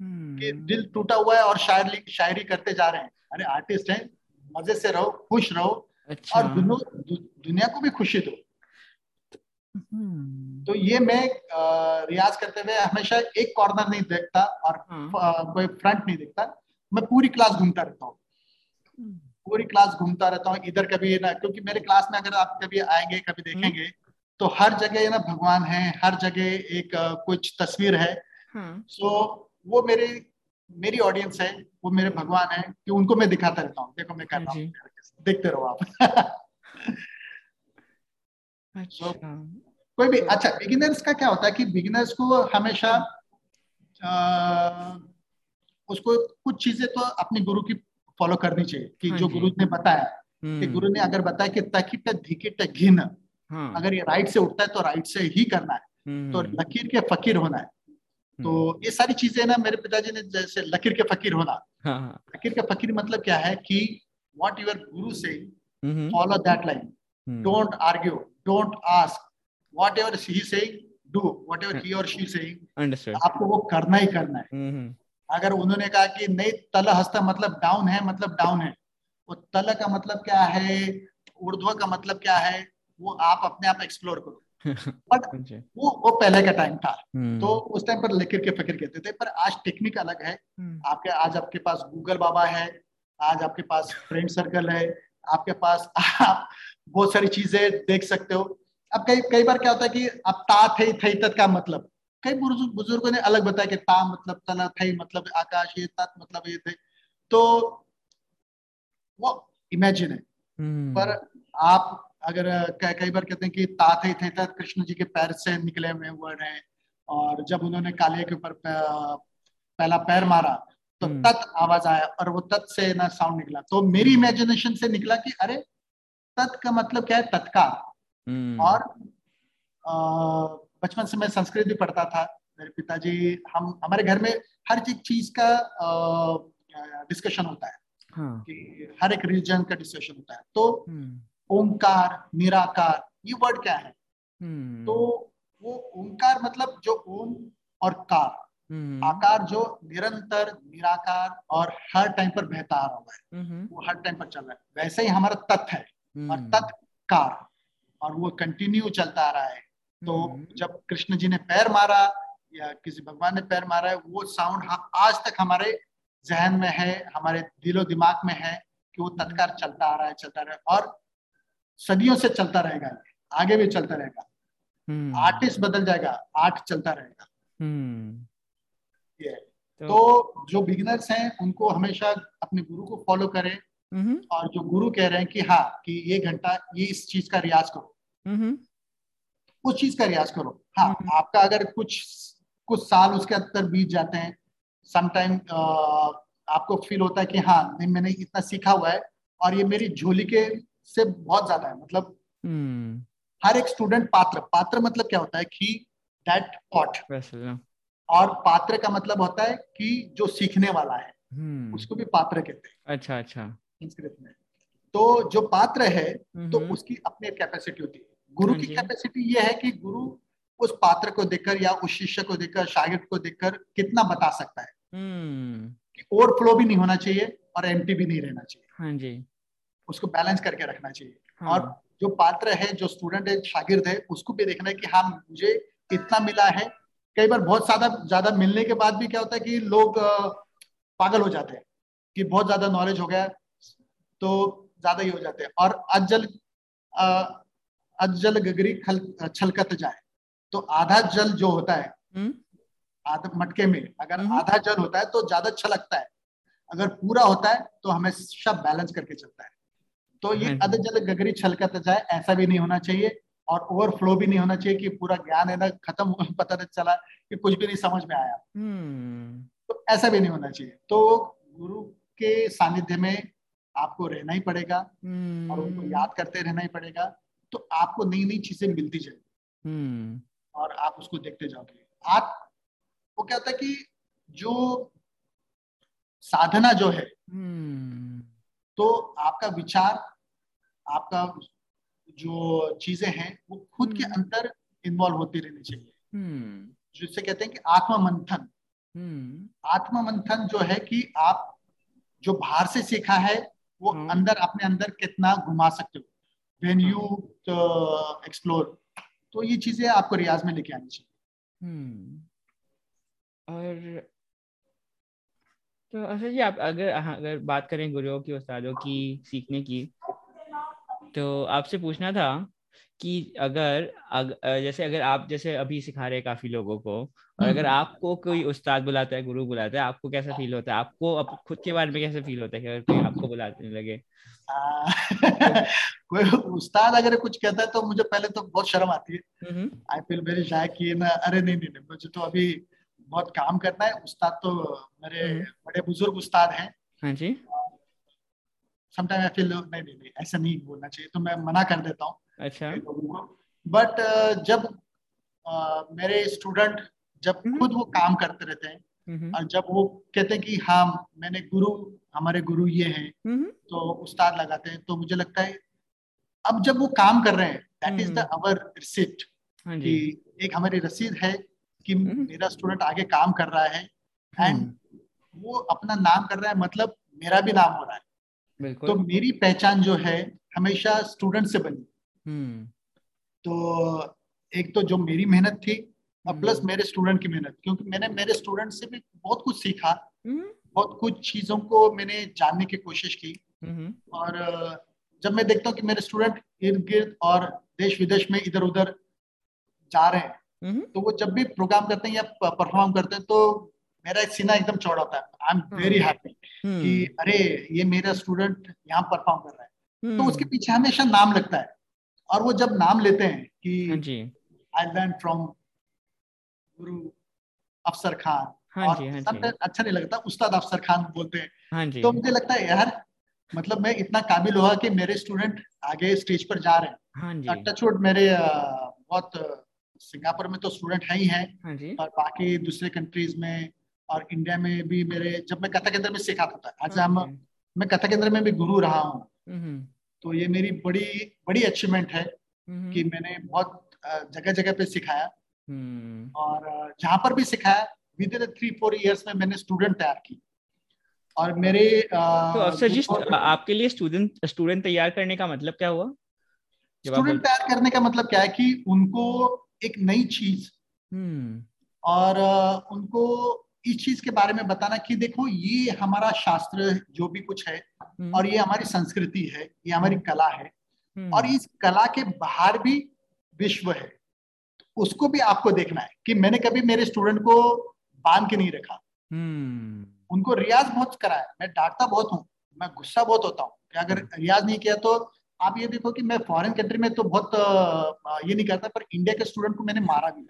कि हम्म। दिल टूटा हुआ है और शायरी शायरी करते जा रहे हैं अरे आर्टिस्ट हैं मज़े से रहो खुश रहो अच्छा। और दुनिया को भी खुशी दो तो ये मैं रियाज करते हुए हमेशा एक कॉर्नर नहीं देखता और हाँ। कोई फ्रंट नहीं देखता मैं पूरी क्लास घूमता रहता हूँ हम्म। पूरी क्लास घूमता रहता हूँ इधर कभी ना क्योंकि मेरे क्लास में अगर आप कभी आएँगे कभी हम्म। देखेंगे तो हर जगह ना भगवान है हर जगह एक कुछ तस्वीर है सो हाँ। so, वो मेरे मेरी ऑडियंस है वो मेरे भगवान है कि उनको मैं दिखाता रहता हूँ देखो मैं कर रहा हूँ देखते रहो आप अच्छा। so, कोई भी अच्छा बिगिनर्स का क्या होता है कि बिगिनर्स को हमेशा आ, उसको कुछ चीज़ें तो अपने गुरु की फॉलो करनी चाहिए कि हाँ जो गुरु ने बताया कि हम्म। गुरु ने अगर बताया कि तकिट धिकिट घिन। अगर ये राइट से उठता है तो राइट से ही करना है। तो हम्म। लकीर के फकीर होना है। तो हम्म। ये सारी चीज़ें ना मेरे पिताजी ने जैसे लकीर के फकीर होना। हाँ, हाँ। लकीर के फकीर मतलब क्या है कि वॉट यूर गुरु से follow that line don't argue don't ask whatever he say do what ever he और शी से आपको वो करना ही करना है। हम्म, अगर उन्होंने कहा कि नहीं तल हस्ता मतलब डाउन है मतलब डाउन है। वो तल का मतलब क्या है? उर्ध्व का मतलब क्या है? वो आप अपने आप एक्सप्लोर करो। बट वो वो पहले का टाइम था। हम्म। तो उस टाइम पर लेकर के फकीर कहते थे पर आज टेक्निक अलग है। हम्म। आपके आज आपके पास गूगल बाबा है आज आपके पास फ्रेंड सर्कल है आपके पास आप बहुत सारी चीज़ें देख सकते हो। अब कई कई बार क्या होता है कि अब ता थे थे तत् का मतलब। कई बुज़ुर्गों ने अलग बताया कि ता मतलब तना थे मतलब आकाश ये तत् मतलब ये थे। तो वो इमेजिन है। हम्म। पर आप अगर कई बार कहते हैं कि तात थे कृष्ण जी के पैर से निकले हुए वर्ड है और जब उन्होंने कालिया के ऊपर पहला पैर मारा तो हम्म। तत् आवाज़ आया और वो तत् से ना साउंड निकला तो मेरी इमेजिनेशन से निकला कि अरे तत् का मतलब क्या है तत्काल हम्म। और बचपन से मैं संस्कृत भी पढ़ता था मेरे पिताजी हम हमारे घर में हर एक चीज़ का डिस्कशन होता है हाँ. कि हर एक रिलीजन का डिस्कशन होता है तो हम्म। ओंकार निराकार ये वर्ड क्या है? hmm. तो वो ओंकार मतलब जो ओम और कार। hmm. आकार जो निरंतर निराकार और हर टाइम पर बहता आ रहा है। hmm. वो हर टाइम पर चल रहा है। वैसे ही हमारा तत् है और तत्कार और वो कंटिन्यू चलता आ रहा है। तो जब कृष्ण जी ने पैर मारा या किसी भगवान ने पैर मारा है वो साउंड आज तक हमारे जहन में है हमारे दिलो दिमाग में है कि वो तत्कार चलता आ रहा है चलता रहा है। और सदियों से चलता रहेगा आगे भी चलता रहेगा। आर्टिस्ट हम्म। बदल जाएगा आर्ट चलता रहेगा। हम्म। ये। तो, तो जो बिगिनर्स हैं उनको हमेशा अपने गुरु को फॉलो करें। हम्म। और जो गुरु कह रहे हैं कि हाँ कि ये घंटा ये इस चीज़ का रियाज करो। उस चीज़ का रियाज करो। हाँ आपका अगर कुछ कुछ साल उसके अंदर बीत जाते हैं समटाइम आपको फील होता है कि हाँ नहीं मैंने इतना सीखा हुआ है और ये मेरी झोली के से बहुत ज़्यादा है। मतलब hmm. हर एक स्टूडेंट पात्र पात्र मतलब क्या होता है कि दैट पॉट और पात्र का मतलब होता है कि जो सीखने वाला है hmm. उसको भी पात्र कहते हैं। अच्छा अच्छा। संस्कृत में। तो जो पात्र है hmm. तो उसकी अपनी कैपेसिटी होती है। गुरु हाँ की कैपेसिटी ये है कि गुरु उस पात्र को देखकर या उस शिष्य को देखकर शागिर्द को देखकर कितना बता सकता है। hmm. कि ओवरफ्लो भी नहीं होना चाहिए और एम्प्टी भी नहीं रहना चाहिए। हाँ जी। उसको बैलेंस करके रखना चाहिए हाँ। और जो पात्र है जो स्टूडेंट है शागिर्द है उसको भी देखना है कि हाँ मुझे इतना मिला है कई बार बहुत ज़्यादा ज़्यादा मिलने के बाद भी क्या होता है कि लोग पागल हो जाते हैं कि बहुत ज़्यादा नॉलेज हो गया तो ज़्यादा ही हो जाते हैं और अजल अजल गगरी खल छलकत जाए तो आधा जल जो होता है हम्म। आधा मटके में अगर हम्म। आधा जल होता है तो ज़्यादा छलकता है अगर पूरा होता है तो हमेशा बैलेंस करके चलता है तो ये हाँ अध जल गगरी छलकत जाए ऐसा भी नहीं होना चाहिए और ओवरफ्लो भी नहीं होना चाहिए कि पूरा ज्ञान है ना खत्म पता नहीं चला कि कुछ भी नहीं समझ में आया हम्म। तो ऐसा भी नहीं होना चाहिए तो गुरु के सानिध्य में आपको रहना ही पड़ेगा और उनको हम्म। याद करते रहना ही पड़ेगा तो आपको नई नई चीज़ें मिलती जाएगी हम्म। और आप उसको देखते जाओगे आप वो क्या होता है कि जो साधना जो है. तो आपका विचार आपका जो चीज़ें हैं वो खुद. के अंदर इन्वॉल्व होती रहनी चाहिए hmm. जिससे कहते हैं कि आत्मा मंथन hmm. आत्मा मंथन जो है कि आप जो बाहर से सीखा है वो hmm. अंदर अपने अंदर कितना घुमा सकते हो वेन यू एक्सप्लोर तो ये चीज़ें आपको रियाज में लेके आनी चाहिए. और तो अच्छा जी आप अगर अगर बात करें गुरुओं की उस्तादों की सीखने की तो आपसे पूछना था कि अगर अग, जैसे अगर आप जैसे अभी सिखा रहे हैं काफ़ी लोगों को और अगर हम्म। आपको कोई उस्ताद बुलाता है गुरु बुलाता है आपको कैसा फील होता है? आपको अब खुद के बारे में कैसे फील होता है कि अगर कोई आपको बुलाने लगे? कोई उस्ताद अगर कुछ कहता है तो मुझे पहले तो बहुत शर्म आती है। आई फील वेरी शाय कि ना अरे नहीं नहीं नहीं मुझे तो अभी बहुत काम करना है। उस्ताद तो मेरे हम्म। बड़े बुज़ुर्ग उस्ताद हैं। हाँ जी। समटाइम आई फील नहीं नहीं नहीं ऐसा नहीं बोलना चाहिए। तो मैं मना कर देता हूँ। अच्छा। बट uh, जब uh, मेरे स्टूडेंट जब हम्म। खुद वो काम करते रहते हैं हम्म। और जब वो कहते हैं कि हाँ मैंने गुरु हमारे गुरु ये हैं। हम्म। तो उस्ताद लगाते हैं। तो मुझे लगता है अब जब वो काम कर रहे हैं that is the our receipt कि एक हमारी रसीद है कि मेरा स्टूडेंट आगे काम कर रहा है। एंड वो अपना नाम कर रहा है मतलब मेरा भी नाम हो रहा है। तो मेरी पहचान जो है हमेशा स्टूडेंट से बनी हम्म। तो एक तो जो मेरी मेहनत थी और प्लस हम्म। मेरे स्टूडेंट की मेहनत क्योंकि मैंने मेरे स्टूडेंट से भी बहुत कुछ सीखा हम्म। बहुत कुछ चीज़ों को मैंने जानने की कोशिश की और जब मैं देखता हूँ कि मेरे स्टूडेंट इर्द गिर्द और देश विदेश में इधर उधर जा रहे हैं तो वो जब भी प्रोग्राम करते हैं या परफॉर्म करते हैं तो मेरा सीना एकदम चौड़ा होता है। आई एम वेरी हैप्पी कि अरे ये मेरा स्टूडेंट यहाँ परफॉर्म कर रहा है। तो उसके पीछे हमेशा नाम लगता है। और वो जब नाम लेते हैं कि आई लर्न फ्रॉम गुरु अफसर खान हाँ जी, हाँ जी. अच्छा नहीं लगता उस्ताद अफसर खान बोलते हैं। हाँ जी. तो मुझे लगता है यार मतलब मैं इतना काबिल हुआ कि मेरे स्टूडेंट आगे स्टेज पर जा रहे हैं। हाँ जी. टचवुड मेरे बहुत सिंगापुर में तो स्टूडेंट है ही है। हाँ जी. और बाकी दूसरे कंट्रीज़ में और इंडिया में भी मेरे जब मैं कथा केंद्र में सिखाता था आज हाँ हम मैं कथा केंद्र में भी गुरु रहा हूँ हम्म। तो ये मेरी बड़ी बड़ी अचीवमेंट है हम्म। कि मैंने बहुत जगह जगह पे सिखाया हम्म। और जहाँ पर भी सिखाया within three four years में मैंने स्टूडेंट तैयार की और मेरे तो अफसर जी आपके लिए स्टूडेंट स्टूडेंट तैयार करने का मतलब क्या हुआ स्टूडेंट तैयार करने का मतलब क्या है कि उनको एक नई चीज़। और उनको इस चीज़ के बारे में बताना कि देखो ये हमारा शास्त्र जो भी कुछ है हम्म। और ये हमारी संस्कृति है ये हमारी हम्म। कला है हम्म। और इस कला के बाहर भी विश्व है। उसको भी आपको देखना है कि मैंने कभी मेरे स्टूडेंट को बाँध के नहीं रखा। उनको रियाज बहुत करा है मैं डांटता बहुत हूँ मैं गुस्सा बहुत होता हूँ कि अगर रियाज नहीं किया तो आप ये देखो कि मैं फॉरेन कंट्री में तो बहुत ये नहीं करता पर इंडिया के स्टूडेंट को मैंने मारा भी।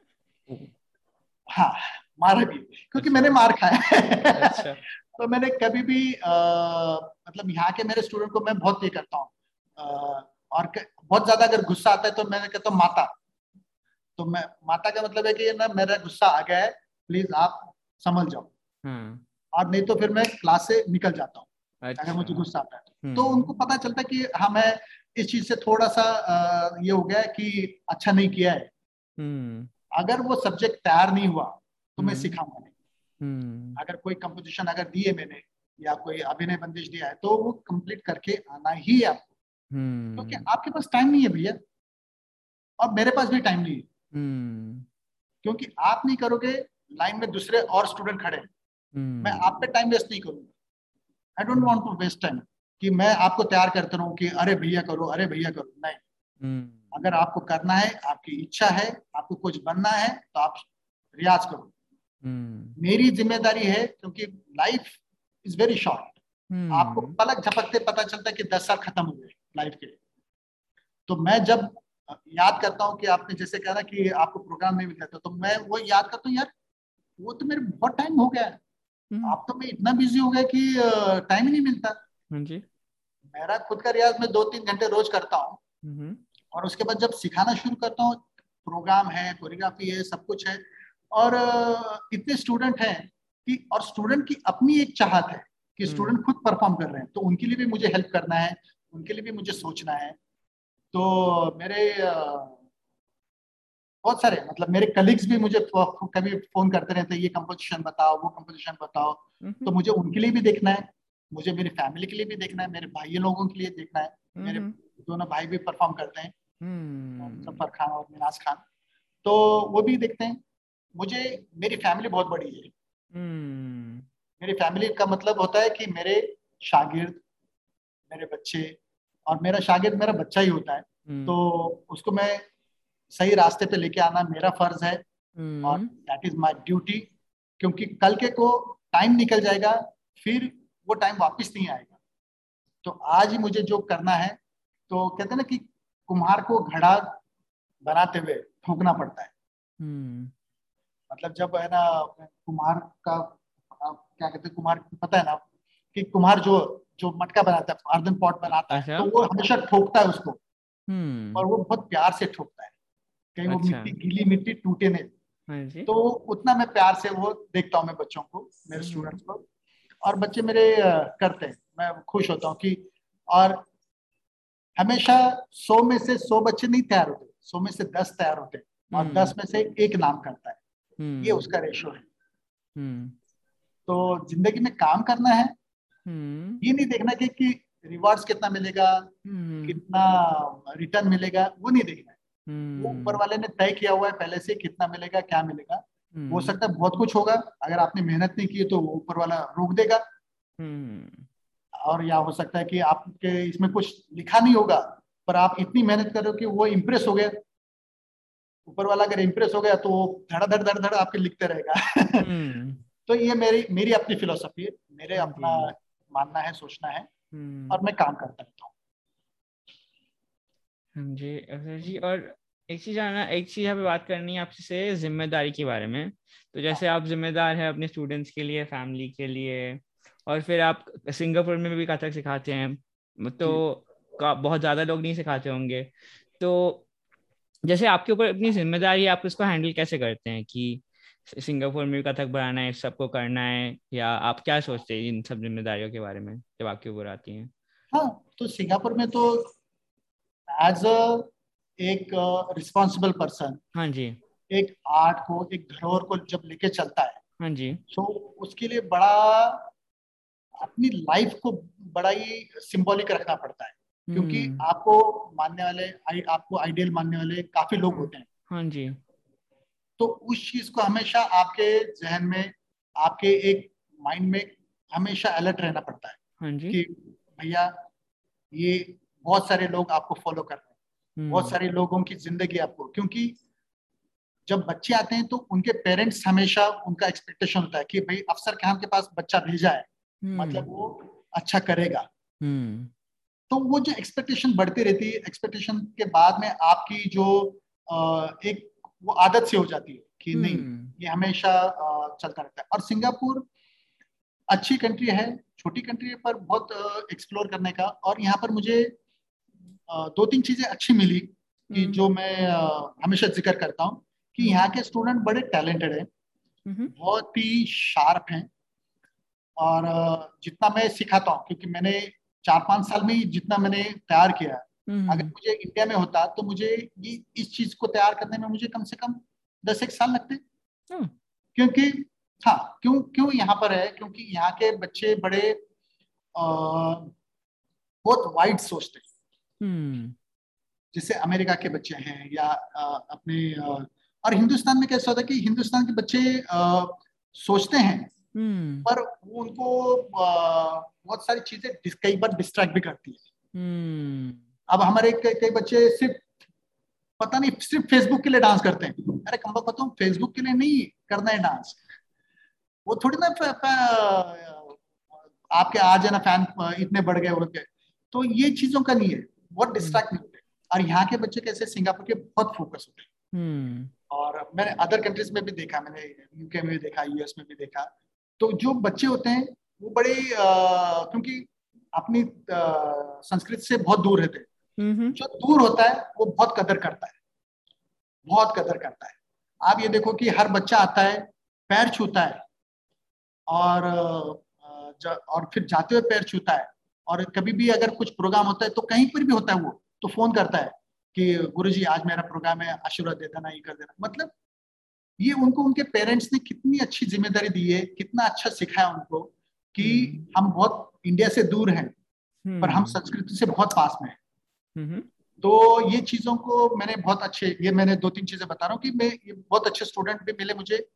हाँ। मारा भी क्योंकि मैंने मार खाया अच्छा। तो मैंने कभी भी आ, मतलब यहाँ के मेरे स्टूडेंट को मैं बहुत ये करता हूँ और बहुत ज़्यादा अगर गुस्सा आता है तो मैंने कहता हूँ माता तो मैं माता का मतलब है कि ना मेरा गुस्सा आ गया है प्लीज़ आप समझ जाओ हम्म। और नहीं तो फिर मैं क्लास से निकल जाता हूँ अच्छा। अगर मुझे गुस्सा आता है तो, हम्म। तो उनको पता चलता है कि हाँ मैं इस चीज़ से थोड़ा सा ये हो गया है कि अच्छा नहीं किया है हम्म। अगर वो सब्जेक्ट तैयार नहीं हुआ तो मैं हम्म। सिखाऊँगा नहीं। हम्म। अगर कोई कंपोजिशन अगर दिए मैंने या कोई अभिनय बंदिश दिया है तो वो कंप्लीट करके आना ही है आपको। हम्म। क्योंकि तो आपके पास टाइम नहीं है भैया। और मेरे पास भी टाइम नहीं है। क्योंकि आप नहीं करोगे लाइन में दूसरे और स्टूडेंट खड़े हैं। मैं आप पे टाइम वेस्ट नहीं करूँगा। I don't want to waste time कि मैं आपको तैयार करते रहूँ कि अरे भैया करो अरे भैया करो। नहीं। अगर आपको करना है आपकी इच्छा है आपको कुछ बनना है तो आप रियाज करो। मेरी ज़िम्मेदारी है क्योंकि लाइफ इज़ वेरी शॉर्ट आपको पलक झपकते पता चलता है कि दस साल खत्म हो गए लाइफ के तो मैं जब याद करता हूँ कि आपने जैसे कहा कि आपको प्रोग्राम नहीं मिलता था तो मैं वो याद करता हूँ यार वो तो मेरे बहुत टाइम हो गया है। हम्म। आप तो मैं इतना बिज़ी हो गया कि टाइम ही नहीं मिलता। हाँ जी। मेरा खुद का रियाज मैं दो तीन घंटे रोज करता हूँ। हम्म। और उसके बाद जब सिखाना शुरू करता हूँ प्रोग्राम है कोरियोग्राफी है सब कुछ है और इतने स्टूडेंट हैं कि और स्टूडेंट की अपनी एक चाहत है कि स्टूडेंट हम्म। खुद परफॉर्म कर रहे हैं। तो उनके लिए भी मुझे हेल्प करना है उनके लिए भी मुझे सोचना है। तो मेरे बहुत सारे मतलब मेरे कलीग्स भी मुझे कभी फ़ोन करते रहते हैं ये कंपोजिशन बताओ वो कंपोजिशन बताओ। तो मुझे उनके लिए भी देखना है मुझे मेरी फैमिली के लिए भी देखना है मेरे भाई लोगों के लिए देखना है मेरे दोनों भाई भी परफॉर्म करते हैं। सफ़र खान और मिनाज खान। तो वो भी देखते हैं। मुझे मेरी फैमिली बहुत बड़ी है। मेरी फैमिली का मतलब होता है कि मेरे शागिर्द मेरे बच्चे और मेरा शागिर्द मेरा बच्चा ही होता है। तो उसको मैं सही रास्ते पे लेके आना मेरा फ़र्ज़ है और दैट इज़ माई ड्यूटी क्योंकि कल के को टाइम निकल जाएगा फिर वो टाइम वापस नहीं आएगा। तो आज ही मुझे जो करना है तो कहते हैं ना कि कुम्हार को घड़ा बनाते हुए ठोकना पड़ता है। मतलब जब है ना कुम्हार का क्या कहते हैं कुम्हार पता है ना कि कुम्हार जो जो मटका बनाता है अर्दन पॉट बनाता है अच्छा। तो वो हमेशा ठोकता है उसको हम्म। और वो बहुत प्यार से ठोकता है कहीं वो अच्छा। मिट्टी गीली मिट्टी टूटे नहीं हाँ तो उतना मैं प्यार से वो देखता हूँ मैं बच्चों को मेरे स्टूडेंट्स हम्म। को और बच्चे मेरे करते हैं मैं खुश होता हूँ कि और हमेशा सौ में से सौ बच्चे नहीं तैयार होते सौ में से दस तैयार होते और हम्म। दस में से एक नाम करता है ये हम्म। उसका रेशो है तो ज़िंदगी में काम करना है ये नहीं देखना कि, कि रिवार्ड्स कितना मिलेगा कितना रिटर्न मिलेगा वो नहीं देखना वो ऊपर हम्म। वाले ने तय किया हुआ है पहले से कितना मिलेगा क्या मिलेगा हो हम्म। सकता है बहुत कुछ होगा अगर आपने मेहनत नहीं की तो ऊपर वाला रोक देगा हम्म। और या हो सकता है कि आपके इसमें कुछ लिखा नहीं होगा पर आप इतनी मेहनत कर रहे हो कि वो इम्प्रेस हो गया ऊपर वाला अगर इम्प्रेस हो गया तो वो धड़ धड़ धड़ धड़ आपके लिखते रहेगा। तो ये मेरी मेरी अपनी फिलोसफी है। मेरे हाँ अपना मानना है सोचना है और मैं काम करता रहता हूँ। हाँ जी अक्षर जी और एक चीज़ आना एक चीज़ यहाँ पे बात करनी है आपसे ज़िम्मेदारी के बारे में। तो जैसे आप जिम्मेदार है अपने स्टूडेंट्स के लिए फैमिली के लिए और फिर आप सिंगापुर में भी कथक सिखाते हैं तो बहुत ज़्यादा लोग नहीं सिखाते होंगे। तो जैसे आपके ऊपर अपनी ज़िम्मेदारी आप इसको हैंडल कैसे करते हैं कि सिंगापुर में भी कथक बढ़ाना है सबको करना है या आप क्या सोचते हैं इन सब जिम्मेदारियों के बारे में जब आपके ऊपर आती हैं? हाँ तो सिंगापुर में तो एज अ एक रिस्पॉन्सिबल uh, पर्सन हाँ जी। एक आर्ट को एक धरोहर को जब लेके चलता है हाँ जी। तो उसके लिए बड़ा अपनी लाइफ को बड़ा ही सिंबॉलिक रखना पड़ता है। क्योंकि हम्म। आपको मानने वाले आपको आइडियल मानने वाले काफ़ी लोग होते हैं हाँ जी तो उस चीज़ को हमेशा आपके जहन में आपके एक माइंड में हमेशा अलर्ट रहना पड़ता है हाँ जी कि भैया ये बहुत सारे लोग आपको फॉलो कर रहे हैं हम्म। बहुत सारे लोगों की ज़िंदगी आपको क्योंकि जब बच्चे आते हैं तो उनके पेरेंट्स हमेशा उनका एक्सपेक्टेशन होता है कि भाई अफसर खान के पास बच्चा भेजा है हम्म। मतलब वो अच्छा करेगा। तो वो जो एक्सपेक्टेशन बढ़ती रहती है एक्सपेक्टेशन के बाद में आपकी जो एक वो आदत से हो जाती है कि नहीं ये हमेशा चलता रहता है और सिंगापुर अच्छी कंट्री है छोटी कंट्री है पर बहुत एक्सप्लोर करने का और यहाँ पर मुझे दो तीन चीज़ें अच्छी मिली कि हम्म। जो मैं हमेशा ज़िक्र करता हूँ कि हम्म। यहाँ के स्टूडेंट बड़े टैलेंटेड हैं हम्म। बहुत ही शार्प हैं और जितना मैं सिखाता हूँ क्योंकि मैंने चार पाँच साल में जितना मैंने तैयार किया अगर मुझे इंडिया में होता तो मुझे ये इस चीज़ को तैयार करने में मुझे कम से कम दस एक साल लगते। क्योंकि हाँ क्यों क्यों यहाँ पर है? क्योंकि यहाँ के बच्चे बड़े आ, बहुत वाइड सोचते हैं। हम्म। जैसे अमेरिका के बच्चे हैं या आ, अपने आ, और हिंदुस्तान में कैसा होता है कि हिंदुस्तान के बच्चे आ, सोचते हैं हम्म। पर वो उनको बहुत सारी चीज़ें कई बार डिस्ट्रैक्ट भी करती है। हम्म। अब हमारे कई कई बच्चे सिर्फ़ पता नहीं सिर्फ़ फेसबुक के लिए डांस करते हैं। अरे कम बताऊँ फेसबुक के लिए नहीं करना है डांस वो थोड़ी ना आपके आज है ना फ़ैन इतने बढ़ गए उड़ गए तो ये चीज़ों का नहीं है। बहुत डिस्ट्रैक्ट नहीं होते। और यहाँ के बच्चे कैसे सिंगापुर के बहुत फोकस होते हैं। हम्म। और मैंने अदर कंट्रीज़ में भी देखा मैंने यूके में भी देखा यूएस में भी देखा। तो जो बच्चे होते हैं वो बड़े क्योंकि अपनी संस्कृति से बहुत दूर रहते हैं। जो दूर होता है वो बहुत कदर करता है। बहुत कदर करता है। आप ये देखो कि हर बच्चा आता है पैर छूता है और और फिर जाते हुए पैर छूता है। और कभी भी अगर कुछ प्रोग्राम होता है तो कहीं पर भी होता है वो तो फ़ोन करता है कि गुरु जी आज मेरा प्रोग्राम है आशीर्वाद दे देना ये कर देना। मतलब ये उनको उनके पेरेंट्स ने कितनी अच्छी ज़िम्मेदारी दी है कितना अच्छा सिखाया उनको कि हम्म। हम बहुत इंडिया से दूर हैं पर हम हम्म। संस्कृति से बहुत पास में हैं। हम्म। तो ये चीज़ों को मैंने बहुत अच्छे ये मैंने दो तीन चीज़ें बता रहा हूँ कि मैं ये बहुत अच्छे स्टूडेंट भी मिले मुझे।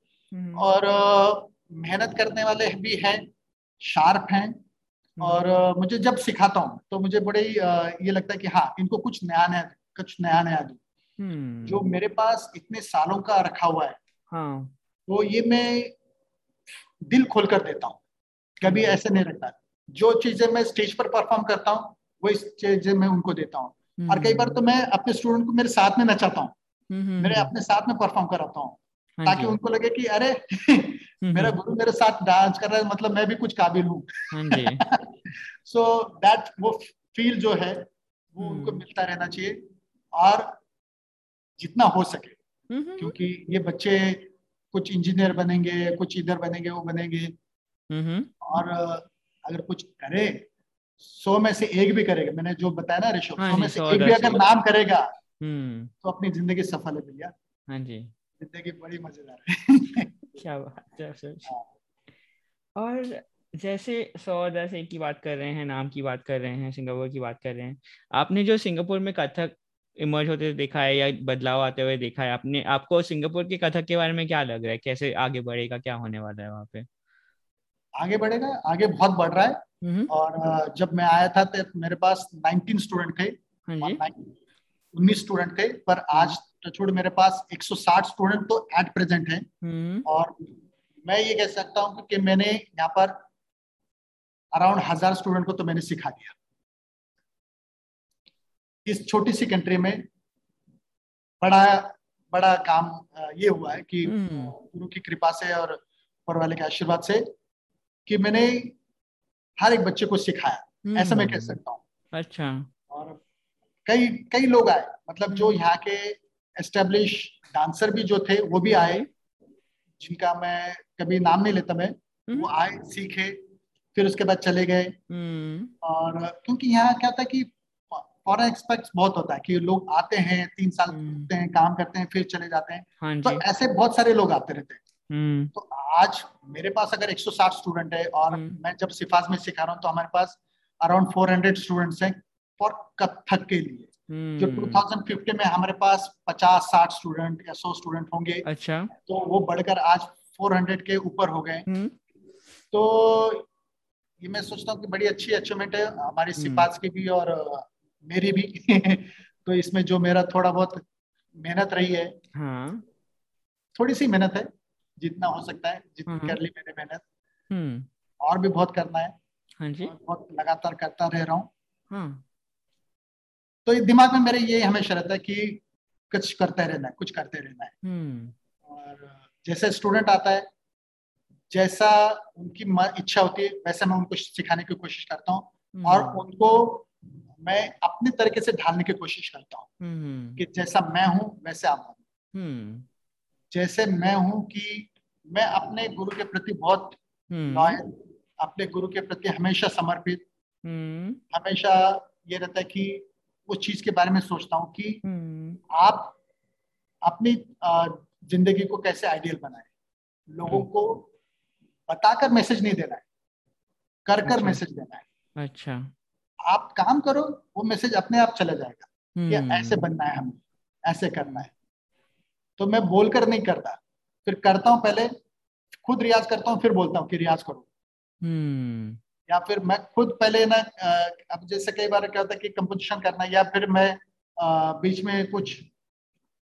और मेहनत करने वाले भी हैं शार्प हैं। और मुझे जब सिखाता हूँ तो मुझे बड़े ये लगता है कि हाँ इनको कुछ नया नया कुछ नया नया दू। जो मेरे पास इतने सालों का रखा हुआ है हाँ. तो ये मैं दिल खोल कर देता हूँ। कभी ऐसे नहीं रखता जो चीज़ें मैं स्टेज पर परफॉर्म करता हूँ वो इस चीज़ें मैं उनको देता हूँ। और कई बार तो मैं अपने स्टूडेंट को मेरे साथ में नचाता हूँ। मेरे अपने साथ में परफॉर्म कराता हूँ। हाँ ताकि उनको लगे कि अरे मेरा गुरु मेरे साथ डांस कर रहा है मतलब मैं भी कुछ काबिल हूँ। सो दैट वो फील जो है वो उनको मिलता रहना चाहिए। और जितना हो सके। क्योंकि ये बच्चे कुछ इंजीनियर बनेंगे कुछ इधर बनेंगे वो बनेंगे। और अगर कुछ करे सौ में से एक भी करेगा। मैंने जो बताया ना ऋषभ हाँ सौ में से एक भी अगर नाम करेगा हम्म। तो अपनी ज़िंदगी सफल है भैया। हाँ जी। ज़िंदगी बड़ी मज़ेदार है। क्या बात है हाँ। और जैसे सौ दस एक की बात कर रहे हैं नाम की बात कर रहे हैं सिंगापुर की बात कर रहे हैं। आपने जो सिंगापुर में कथक इमर्ज होते देखा है या बदलाव आते हुए देखा है? आपने आपको सिंगापुर की कथक के बारे में क्या लग रहा है? कैसे आगे बढ़ेगा? क्या होने वाला है वहाँ पे? आगे बढ़ेगा आगे बहुत बढ़ रहा है। और जब मैं आया था तो मेरे पास 19 स्टूडेंट थे। हाँ उन्नीस स्टूडेंट थे। पर आज छोड़ मेरे पास 160 स्टूडेंट तो एट प्रेजेंट है। और मैं ये कह सकता हूँ कि मैंने यहाँ पर अराउंड हज़ार स्टूडेंट को तो मैंने सिखा दिया। इस छोटी सी कंट्री में बड़ा बड़ा काम ये हुआ है कि हम्म। गुरु की कृपा से और ऊपर वाले के आशीर्वाद से कि मैंने हर एक बच्चे को सिखाया ऐसा मैं कह हम्म। सकता हूँ अच्छा और कई कई लोग आए मतलब जो हम्म। यहाँ के एस्टेब्लिश डांसर भी जो थे वो भी आए जिनका मैं कभी नाम नहीं लेता मैं वो आए सीखे फिर उसके बाद चले गए और क्योंकि यहाँ क्या था कि फॉरन एक्सपेक्ट बहुत होता है कि लोग आते हैं तीन साल करते हम्म। हैं काम करते हैं फिर चले जाते हैं। हाँ तो ऐसे बहुत सारे लोग आते रहते हैं। हम्म। तो आज मेरे पास अगर 160 स्टूडेंट है और हम्म। मैं जब सिफाज में सिखा रहा हूँ तो हमारे पास अराउंड 400 स्टूडेंट्स हैं फॉर कथक के लिए। जो 2050 में हमारे पास 50-60 स्टूडेंट या 100 स्टूडेंट होंगे। अच्छा। तो वो बढ़कर आज 400 के ऊपर हो गए। तो ये मैं सोचता हूँ कि बड़ी अच्छी अचीवमेंट है हमारी सिफाज की भी और मेरी भी तो इसमें जो मेरा थोड़ा बहुत मेहनत रही है हाँ. थोड़ी सी मेहनत है जितना हो सकता है जितनी हाँ। कर ली मैंने मेहनत हम्म। और भी बहुत करना है हाँ जी बहुत लगातार करता रह रहा हूँ हाँ. तो दिमाग में मेरे ये हमेशा रहता है कि कुछ करते रहना है कुछ करते रहना है हम्म। और जैसे स्टूडेंट आता है जैसा उनकी इच्छा होती है वैसे मैं उनको सिखाने की कोशिश करता हूँ और हम्म। उनको मैं अपने तरीके से ढालने की कोशिश करता हूँ हम्म। कि जैसा मैं हूँ वैसे आप हम्म। जैसे मैं हूँ कि मैं अपने गुरु के प्रति बहुत लॉयल हम्म। अपने गुरु के प्रति हमेशा समर्पित हमेशा ये रहता है कि उस चीज़ के बारे में सोचता हूँ कि आप अपनी ज़िंदगी को कैसे आइडियल बनाए लोगों को बताकर मैसेज नहीं देना है कर कर मैसेज अच्छा। देना है अच्छा आप काम करो वो मैसेज अपने आप चला जाएगा कि हम्म। ऐसे बनना है हमें ऐसे करना है। तो मैं बोलकर नहीं करता फिर करता हूँ पहले खुद रियाज करता हूँ फिर बोलता हूँ कि रियाज करो। हम्म। या फिर मैं खुद पहले ना अब जैसे कई बार क्या होता है कि कंपोजिशन करना या फिर मैं बीच में कुछ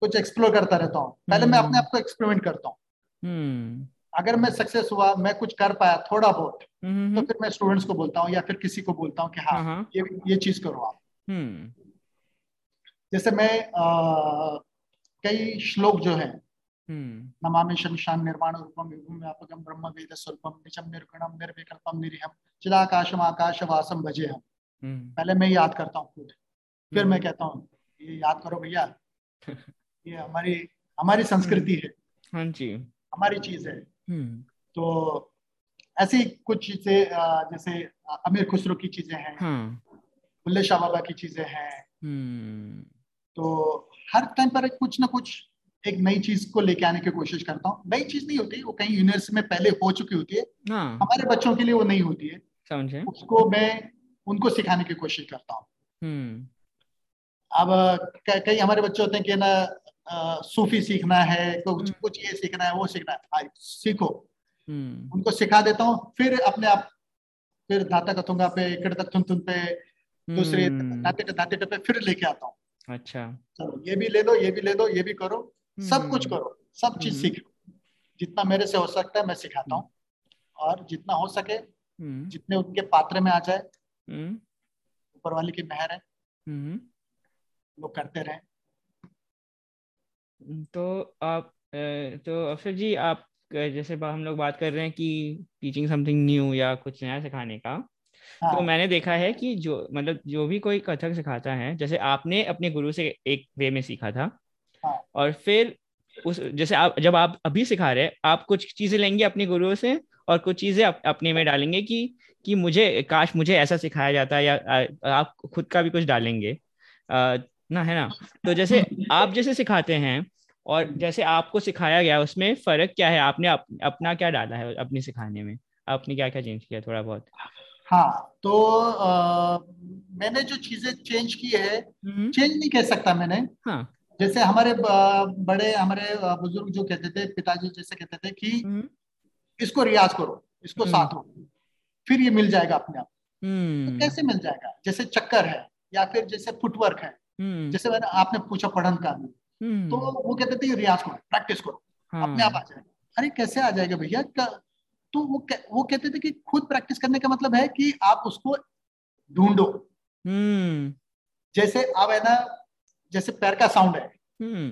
कुछ एक्सप्लोर करता रहता हूँ। पहले मैं अपने आप को एक्सपेरिमेंट करता हूँ। अगर मैं सक्सेस हुआ मैं कुछ कर पाया थोड़ा बहुत तो फिर मैं स्टूडेंट्स को बोलता हूँ या फिर किसी को बोलता हूँ कि हाँ, हाँ ये ये चीज़ करो आप। हम्म। जैसे मैं आ, कई श्लोक जो है हम्म। नमामि शमशान निर्माण रूपम युगम व्यापकम ब्रह्म वेद स्वरूपम निचम निर्गुणम निर्विकल्पम निरिहम चिदाकाशम आकाश वासम भजे हम। हम्म। पहले मैं याद करता हूँ खुद। फिर मैं कहता हूँ ये याद करो भैया। ये हमारी हमारी संस्कृति है। हाँ जी। हमारी चीज़ है। तो ऐसी कुछ चीज़ें जैसे अमीर खुसरो की चीज़ें हैं हाँ। बुल्ले शाह बाबा की चीज़ें हैं हम्म। तो हर टाइम पर कुछ ना कुछ एक नई चीज़ को लेके आने की कोशिश करता हूँ नई चीज़ नहीं होती वो कहीं यूनिवर्सिटी में पहले हो चुकी होती है हाँ। हमारे बच्चों के लिए वो नहीं होती है समझे उसको मैं उनको सिखाने की कोशिश करता हूँ हम्म। अब कई हमारे बच्चे होते हैं कि ना सूफी सीखना है कुछ हम्म। कुछ ये सीखना है वो सीखना है। हाँ, सीखो। हम्म। उनको सिखा देता हूँ फिर अपने आप फिर धाता कथुंगा पे किड़तक थुन थुन पे दूसरे धाते धाते पे फिर लेके आता हूँ। अच्छा। चलो ये भी ले लो ये भी ले लो ये भी करो। सब कुछ करो सब चीज़ सीख जितना मेरे से हो सकता है मैं सिखाता हूँ। और जितना हो सके जितने उनके पात्र में आ जाए ऊपर वाले की मेहर है। वो करते रहे। तो आप तो अफसर जी आप जैसे हम लोग बात कर रहे हैं कि टीचिंग समथिंग न्यू या कुछ नया सिखाने का हाँ. तो मैंने देखा है कि जो मतलब जो भी कोई कथक सिखाता है जैसे आपने अपने गुरु से एक वे में सीखा था हाँ. और फिर उस जैसे आप जब आप अभी सिखा रहे हैं आप कुछ चीज़ें लेंगे अपने गुरुओं से और कुछ चीज़ें अप, अपने में डालेंगे कि कि मुझे काश मुझे ऐसा सिखाया जाता या आ, आप खुद का भी कुछ डालेंगे आ, ना है ना? तो जैसे आप जैसे सिखाते हैं और जैसे आपको सिखाया गया उसमें फ़र्क क्या है? आपने अप, अपना क्या डाला है अपने सिखाने में? आपने क्या क्या चेंज किया थोड़ा बहुत? हाँ तो आ, मैंने जो चीज़ें चेंज की है चेंज नहीं कह सकता मैंने। हाँ। जैसे हमारे बड़े हमारे बुज़ुर्ग जो कहते थे पिताजी जैसे कहते थे कि इसको रियाज करो इसको साथ हो फिर ये मिल जाएगा अपने आप। तो कैसे मिल जाएगा? जैसे चक्कर है या फिर जैसे फुटवर्क है। जैसे मैंने आपने पूछा पढ़न का तो वो कहते थे रियाज करो प्रैक्टिस करो हाँ। अपने आप आ जाएगा अरे कैसे आ जाएगा भैया? तो वो वो कहते थे कि खुद प्रैक्टिस करने का मतलब है कि आप उसको ढूंढो। हम्म। जैसे आप है ना जैसे पैर का साउंड है। हम्म।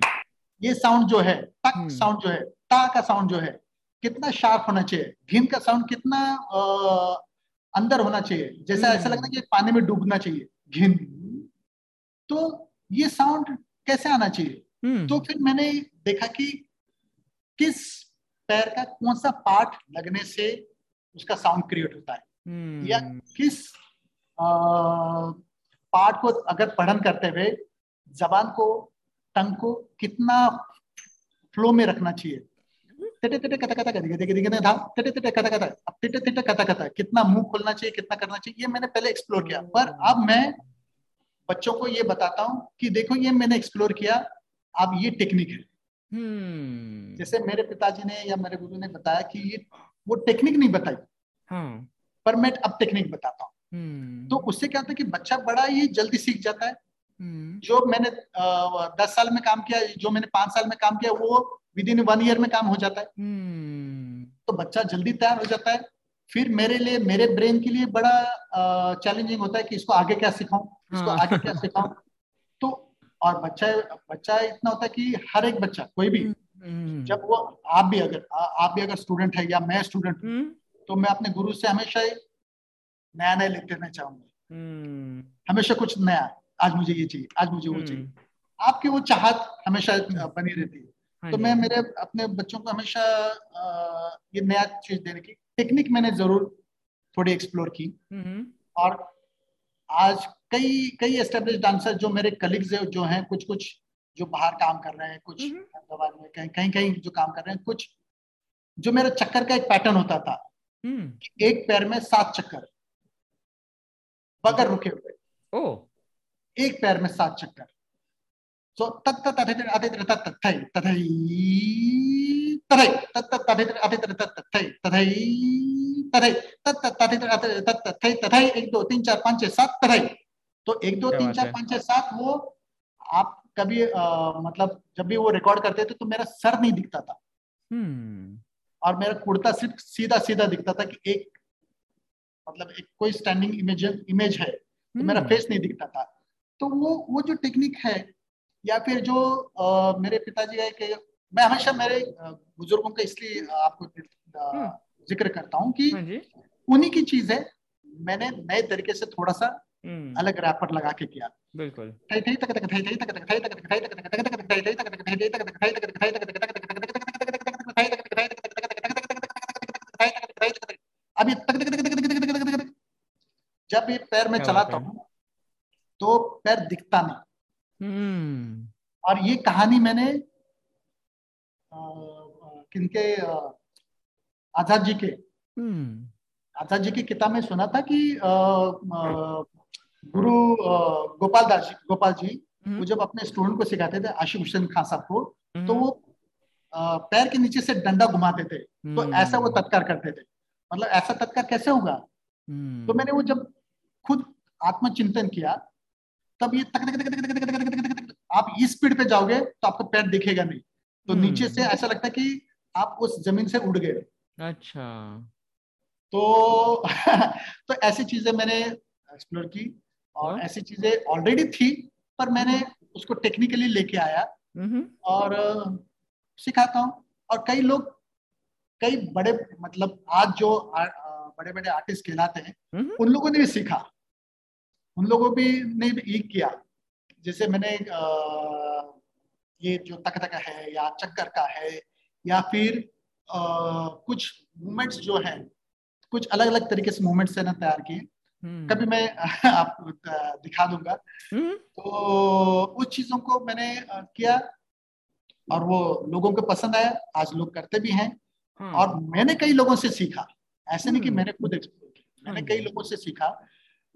ये साउंड जो है तक साउंड हम्म। जो है ता का साउंड जो है कितना शार्प होना चाहिए? घिन का साउंड कितना आ, अंदर होना चाहिए? जैसे ऐसा लगता है कि पानी में डूबना चाहिए घिन। तो ये साउंड कैसे आना चाहिए? तो फिर मैंने देखा कि किस पैर का कौन सा पार्ट लगने से उसका साउंड क्रिएट होता है। hmm. या किस पार्ट को अगर पढ़न करते हुए जबान को टंग को कितना फ्लो में रखना चाहिए। तिटे तिटे कथा कथा कधी कधी कधी था तिटे तिटे कथा कथा अब तिटे तिटे कथा कथा कितना मुँह खोलना चाहिए कितना करना चाहिए ये मैंने पहले एक्सप्लोर किया। पर अब मैं बच्चों को ये बताता हूँ कि देखो ये मैंने एक्सप्लोर किया अब ये टेक्निक है हम्म। जैसे मेरे पिताजी ने या मेरे गुरु ने बताया कि ये वो टेक्निक नहीं बताई हाँ. पर मैं अब टेक्निक बताता हूँ हम्म। तो उससे क्या होता है कि बच्चा बड़ा ही जल्दी सीख जाता है हम्म। जो मैंने दस साल में काम किया जो मैंने पाँच साल में काम किया वो विद इन वन ईयर में काम हो जाता है hmm. तो बच्चा जल्दी तैयार हो जाता है फिर मेरे लिए मेरे ब्रेन के लिए बड़ा चैलेंजिंग होता है कि इसको आगे क्या सिखाऊं इसको हाँ. आगे क्या सिखाऊं? और बच्चा बच्चा इतना होता है कि हर एक बच्चा कोई भी हम्म, हम्म। जब वो आप भी अगर आप भी अगर स्टूडेंट है या मैं स्टूडेंट हूँ हम्म। तो मैं अपने गुरु से हमेशा ही नया नया लेते रहना चाहूँगा। हमेशा कुछ नया आज मुझे ये चाहिए आज मुझे वो चाहिए। आपकी वो चाहत हमेशा बनी रहती है। हाँ तो मैं मेरे अपने बच्चों को हमेशा ये नया चीज़ देने की टेक्निक मैंने ज़रूर थोड़ी एक्सप्लोर की। और आज कई कई एस्टेब्लिश डांसर जो मेरे कलीग्स जो हैं कुछ कुछ जो बाहर काम कर रहे हैं कुछ हैदराबाद में कहीं कहीं कहीं जो काम कर रहे हैं कुछ जो मेरा चक्कर का एक पैटर्न होता था हम्म। एक पैर में सात चक्कर बगैर रुके हुए ओ एक पैर में सात चक्कर सो तथै एक दो तीन चार पाँच छह सात तथै तो एक दो तीन चार पाँच छह सात वो आप कभी आ, मतलब जब भी वो रिकॉर्ड करते थे तो मेरा सर नहीं दिखता था hmm. और मेरा कुर्ता सिर्फ़ सीधा सीधा दिखता था कि एक मतलब एक कोई स्टैंडिंग इमेज इमेज है तो. मेरा फेस नहीं दिखता था तो वो वो जो टेक्निक है या फिर जो आ, मेरे पिताजी है कि मैं हमेशा मेरे बुज़ुर्गों का इसलिए आपको hmm. ज़िक्र करता हूँ कि हाँ उन्हीं की चीज़ है मैंने नए तरीके से थोड़ा सा अलग रैपर लगा के किया बिल्कुल जब ये पैर में चलाता हूँ तो पैर दिखता नहीं और ये कहानी मैंने किनके आज़ाद जी के आज़ाद जी की किताब में सुना था कि गुरु गोपाल दास जी गोपाल जी हम्म। वो जब अपने स्टूडेंट को सिखाते थे आशिफ हुसैन खान साहब को तो हम्म। वो पैर के नीचे से डंडा घुमाते थे तो ऐसा वो तत्कार करते थे मतलब ऐसा तत्कार कैसे होगा तो मैंने वो जब खुद आत्मचिंतन किया तब ये तक तक तक तक तक तक तक तक तक आप इस स्पीड पे जाओगे तो आपको पैर दिखेगा नहीं तो हम्म। नीचे से ऐसा लगता है कि आप उस ज़मीन से उड़ गए अच्छा तो तो ऐसी चीज़ें मैंने एक्सप्लोर की और हाँ। ऐसी चीज़ें ऑलरेडी थी पर मैंने। उसको टेक्निकली लेके आया। और सिखाता हूँ और कई लोग कई बड़े मतलब आज जो बड़े बड़े आर्टिस्ट कहलाते हैं उन लोगों ने भी सीखा उन लोगों भी ने भी किया जैसे मैंने आ, ये जो तक तक है या चक्कर का है या फिर आ, कुछ मूवमेंट्स जो है कुछ अलग अलग तरीके से मूवमेंट्स है ना तैयार किए। कभी मैं आप दिखा दूँगा हम्म। तो उस चीज़ों को मैंने किया और वो लोगों को पसंद आया आज लोग करते भी हैं हाँ। और मैंने कई लोगों से सीखा ऐसे नहीं कि हम्म। मैंने खुद एक्सप्लोर किया मैंने कई लोगों से सीखा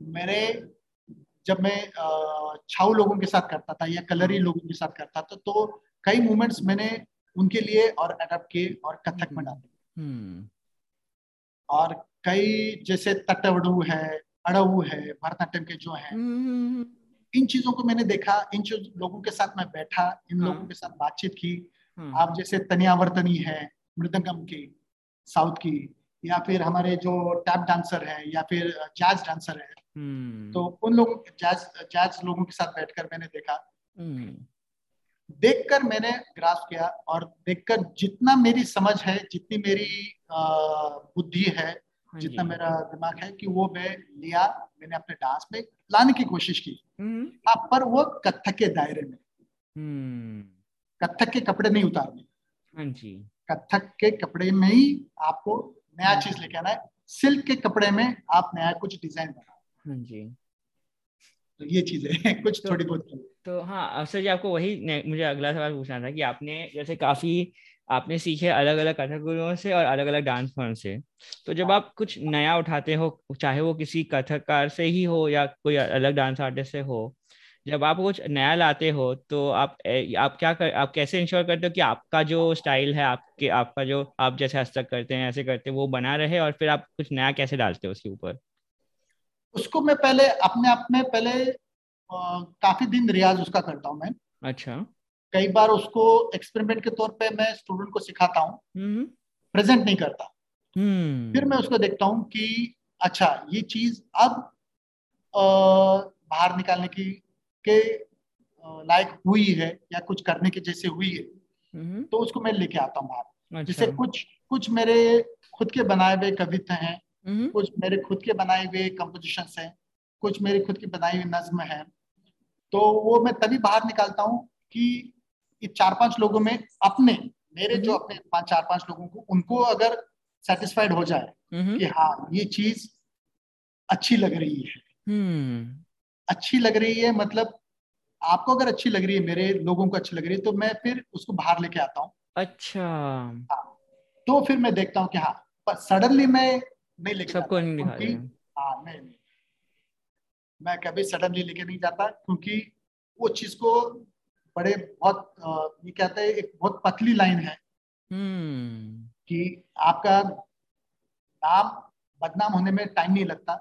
मेरे जब मैं छाऊ लोगों के साथ करता था या कलरी हाँ। लोगों के साथ करता था तो कई मूवमेंट्स मैंने उनके लिए और अडेप्ट किए और कथक में डाले हम्म। और कई जैसे तटवड़ू है अड़ऊ है भरतनाट्यम के जो है हम्म। इन चीज़ों को मैंने देखा इन लोगों के साथ मैं बैठा इन हाँ। लोगों के साथ बातचीत की हाँ। आप जैसे तनियावर्तनी है मृदंगम की साउथ की या फिर हमारे जो टैप डांसर है या फिर जैज डांसर है हम्म। तो उन लोगों जैज जैज लोगों के साथ बैठकर मैंने देखा हम्म। देखकर मैंने ग्रास किया और देखकर जितना मेरी समझ है जितनी मेरी बुद्धि हाँ जितना मेरा दिमाग है कि वो मैं लिया मैंने अपने डांस में लाने की कोशिश की। हम्म। हाँ पर वो कथक के दायरे में। कथक के कपड़े नहीं उतारने। हाँ कथक के कपड़े में ही आपको नया चीज़ लेके आना है। सिल्क के कपड़े में आप नया कुछ डिज़ाइन बनाओ हाँ। जी। तो ये चीज़ें कुछ तो, थोड़ी बहुत। तो हाँ अफसर जी आपको वही मुझे अगला सवाल पूछना था कि आपने जैसे काफ़ी आपने सीखे अलग अलग कथक गुरुओं से और अलग अलग डांस फॉर्म से। तो जब हाँ। आप कुछ नया उठाते हो चाहे वो किसी कथककार से ही हो या कोई अलग डांस आर्टिस्ट से हो जब आप कुछ नया लाते हो तो आप आप क्या कर आप कैसे इंश्योर करते हो कि आपका जो स्टाइल है आपके आपका जो आप जैसे हस्तक करते हैं ऐसे करते हैं वो बना रहे और फिर आप कुछ नया कैसे डालते हो उसके ऊपर? उसको मैं पहले अपने आप में पहले आ, काफ़ी दिन रियाज उसका करता हूँ मैं। अच्छा। कई बार उसको एक्सपेरिमेंट के तौर पे मैं स्टूडेंट को सिखाता हूँ प्रेजेंट हम्म। नहीं करता हम्म। फिर मैं उसको देखता हूँ कि अच्छा ये चीज़ अब बाहर निकालने की के लायक हुई है या कुछ करने के जैसे हुई है हम्म। तो उसको मैं लेके आता हूँ बाहर अच्छा। जैसे कुछ कुछ मेरे खुद के बनाए हुए कविता हैं। कुछ मेरे खुद के बनाए हुए कंपोजिशन है कुछ मेरे खुद की बनाई हुई नज्म है तो वो मैं तभी बाहर निकालता हूँ कि ये चार पाँच लोगों में अपने मेरे जो हम्म। अपने पाँच चार पाँच लोगों को उनको अगर सेटिस्फाइड हो जाए हम्म। कि हाँ ये चीज़ अच्छी लग रही है। अच्छी लग रही है मतलब आपको अगर अच्छी लग रही है मेरे लोगों को अच्छी लग रही है तो मैं फिर उसको बाहर लेके आता हूँ। अच्छा। हाँ तो फिर मैं देखता हूँ कि हाँ पर सडनली मैं नहीं लेके सबको नहीं दिखा रहे हाँ। नहीं नहीं। मैं कभी सडनली लेके नहीं जाता क्योंकि वो चीज़ को बड़े बहुत ये कहते हैं एक बहुत पतली लाइन है हम्म। कि आपका नाम बदनाम होने में टाइम नहीं लगता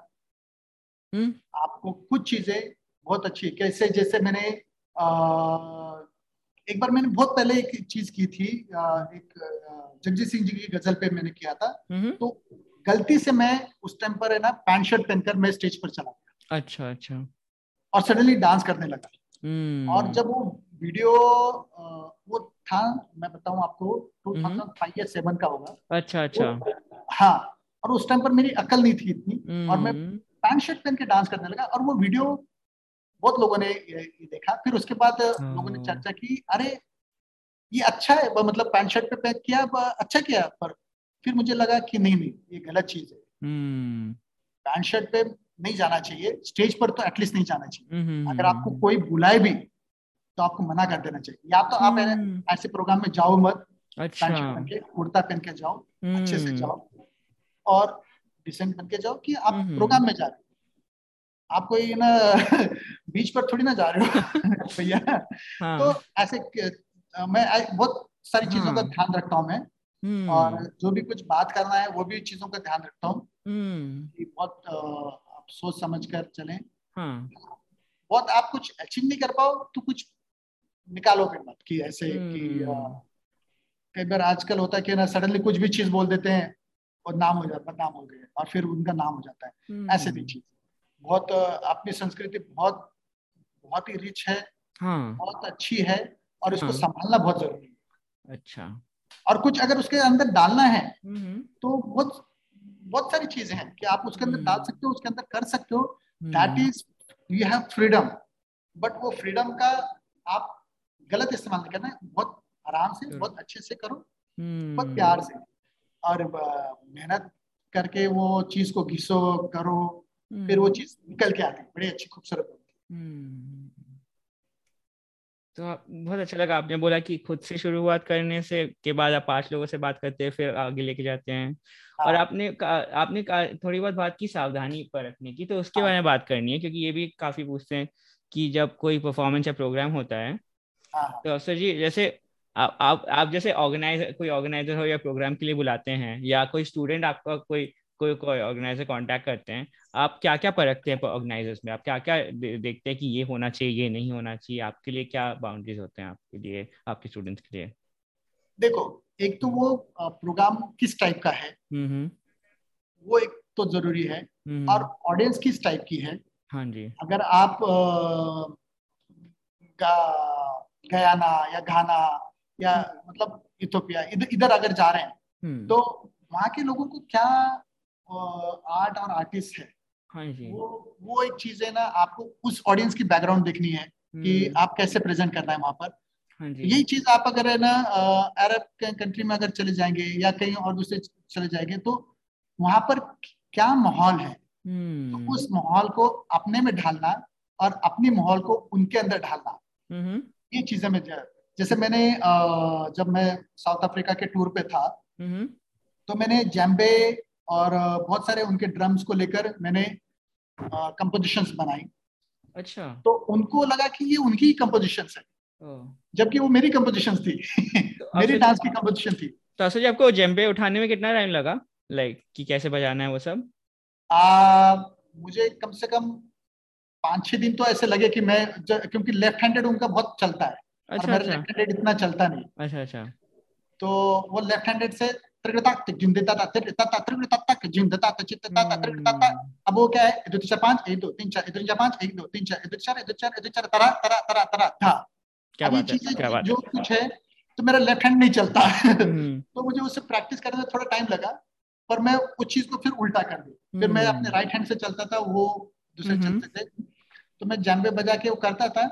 हम्म। आपको कुछ चीज़ें बहुत अच्छी कैसे जैसे मैंने आ, एक बार मैंने बहुत पहले एक चीज़ की थी एक जगजीत सिंह जी की गज़ल पे मैंने किया था हम्म। तो गलती से मैं उस टाइम पर है ना पैंट शर्ट पहनकर मैं स्टेज पर चला गया अच्छा अच्छा और सडनली डांस करने लगा। और जब वो वीडियो वो था मैं बताऊँ आपको 2005 या सेवन का होगा। अच्छा अच्छा। हाँ और उस टाइम पर मेरी अकल नहीं थी इतनी और मैं हम्म। पैंट शर्ट पहन के डांस करने लगा और वो वीडियो बहुत लोगों ने ये देखा। फिर उसके बाद लोगों ने चर्चा की अरे ये अच्छा है मतलब पैंट शर्ट पे पैक किया अच्छा किया पर फिर मुझे लगा कि नहीं नहीं ये गलत चीज़ है। हम्म। पैंट शर्ट पे नहीं जाना चाहिए स्टेज पर तो एटलीस्ट नहीं जाना चाहिए। अगर आपको कोई बुलाए भी तो आपको मना कर देना चाहिए। या तो आप ऐसे प्रोग्राम में जाओ मत अच्छा। पहन के कुर्ता पहन के जाओ अच्छे से जाओ और डिसेंट बन के जाओ कि आप प्रोग्राम में जा रहे हो। आप कोई ना बीच पर थोड़ी ना जा रहे हो भैया। हाँ. तो ऐसे मैं बहुत सारी चीज़ों हाँ. का ध्यान रखता हूँ मैं। और जो भी कुछ बात करना है वो भी चीज़ों का ध्यान रखता हूँ। बहुत आप सोच समझ कर चले। हाँ. बहुत आप कुछ अचीव नहीं कर पाओ तो कुछ निकालो फिर मत। कि ऐसे कि कई बार आजकल होता है कि ना सडनली कुछ भी चीज़ बोल देते हैं और नाम हो जाता नाम हो गए और फिर उनका नाम हो जाता है। ऐसे भी चीज़। बहुत अपनी संस्कृति बहुत बहुत ही रिच है हाँ. बहुत अच्छी है और इसको हाँ. संभालना बहुत ज़रूरी है। अच्छा। और कुछ अगर उसके अंदर डालना है तो बहुत बहुत सारी चीज़ें हैं कि आप उसके अंदर डाल सकते हो उसके अंदर कर सकते हो। That is you have freedom but वो फ्रीडम का आप गलत इस्तेमाल नहीं करना है बहुत आराम से बहुत अच्छे से करो बहुत प्यार से और मेहनत करके वो चीज़ को घिसो करो फिर वो चीज़ निकल के आती है बड़ी अच्छी खूबसूरत होती तो बहुत अच्छा लगा आपने बोला कि खुद से शुरुआत करने से के बाद आप पाँच लोगों से बात करते हैं फिर आगे लेके जाते हैं हाँ। और आपने आपने थोड़ी बहुत बात की सावधानी पर रखने की तो उसके हाँ। बारे में बात करनी है क्योंकि ये भी काफ़ी पूछते हैं कि जब कोई परफॉर्मेंस या प्रोग्राम होता हाँ। तो सर जी जैसे आप आप आप जैसे ऑर्गेनाइजर कोई ऑर्गेनाइजर हो या प्रोग्राम के लिए बुलाते हैं या कोई स्टूडेंट आपका कोई कोई कोई ऑर्गेनाइजर कांटेक्ट करते हैं आप क्या क्या परखते हैं ऑर्गेनाइजर्स में? आप क्या क्या देखते हैं कि ये होना चाहिए ये नहीं होना चाहिए? आपके लिए क्या बाउंड्रीज होते हैं आपके लिए आपके स्टूडेंट्स के लिए? देखो एक तो वो प्रोग्राम किस टाइप का है? हम्म, हम्म। वो एक तो ज़रूरी है। हम्म, और ऑडियंस किस टाइप की है? हाँ जी। अगर आप गयाना या घाना या मतलब इथोपिया इधर इधर अगर जा रहे हैं तो वहाँ के लोगों को क्या आर्ट और आर्टिस्ट है? हाँ जी। वो वो एक चीज़ है ना आपको उस ऑडियंस की बैकग्राउंड देखनी है कि हम्म। आप कैसे प्रेजेंट करना है वहाँ पर। हाँ यही चीज़ आप अगर है ना अरब कंट्री में अगर चले जाएँगे या कहीं और दूसरे चले जाएँगे तो वहाँ पर क्या माहौल है? तो हम्म। उस माहौल को अपने में ढालना और अपने माहौल को उनके अंदर ढालना। हम्म। ये चीज़ें मैं जैसे मैंने जब मैं साउथ अफ्रीका के टूर पे था तो मैंने जैम्बे और बहुत सारे उनके ड्रम्स को लेकर मैंने कंपोजिशंस बनाई। अच्छा। तो उनको लगा कि ये उनकी ही कंपोजिशन है। जबकि वो मेरी कंपोजिशन थी। तो मेरी डांस की कंपोजिशन थी। तो असल आपको जेम्बे उठाने में कितना टाइम लगा? लाइक कि कैसे बजाना है वो सब? आ, मुझे कम से कम पाँच छह दिन तो ऐसे लगे कि मैं क्योंकि लेफ़्ट हैंडेड उनका बहुत चलता है। अच्छा, और मेरा लेफ़्ट अच्छा। हैंडेड इतना चलता नहीं। अच्छा अच्छा। तो वो लेफ़्ट हैंडेड से अब वो क्या है? चार पाँच एक दो तीन चार चार पाँच एक दो तीन चार दो चार दो चार दो चार तरा तरा तरा तरा था क्या बात है क्या बात जो कुछ है तो मेरा लेफ़्ट हैंड नहीं चलता। तो मुझे उससे प्रैक्टिस करने में थोड़ा टाइम लगा पर मैं उस चीज़ को फिर उल्टा कर दी फिर मैं अपने राइट हैंड से चलता था वो दूसरे चलते थे। तो मैं जैम्बे बजा के वो करता था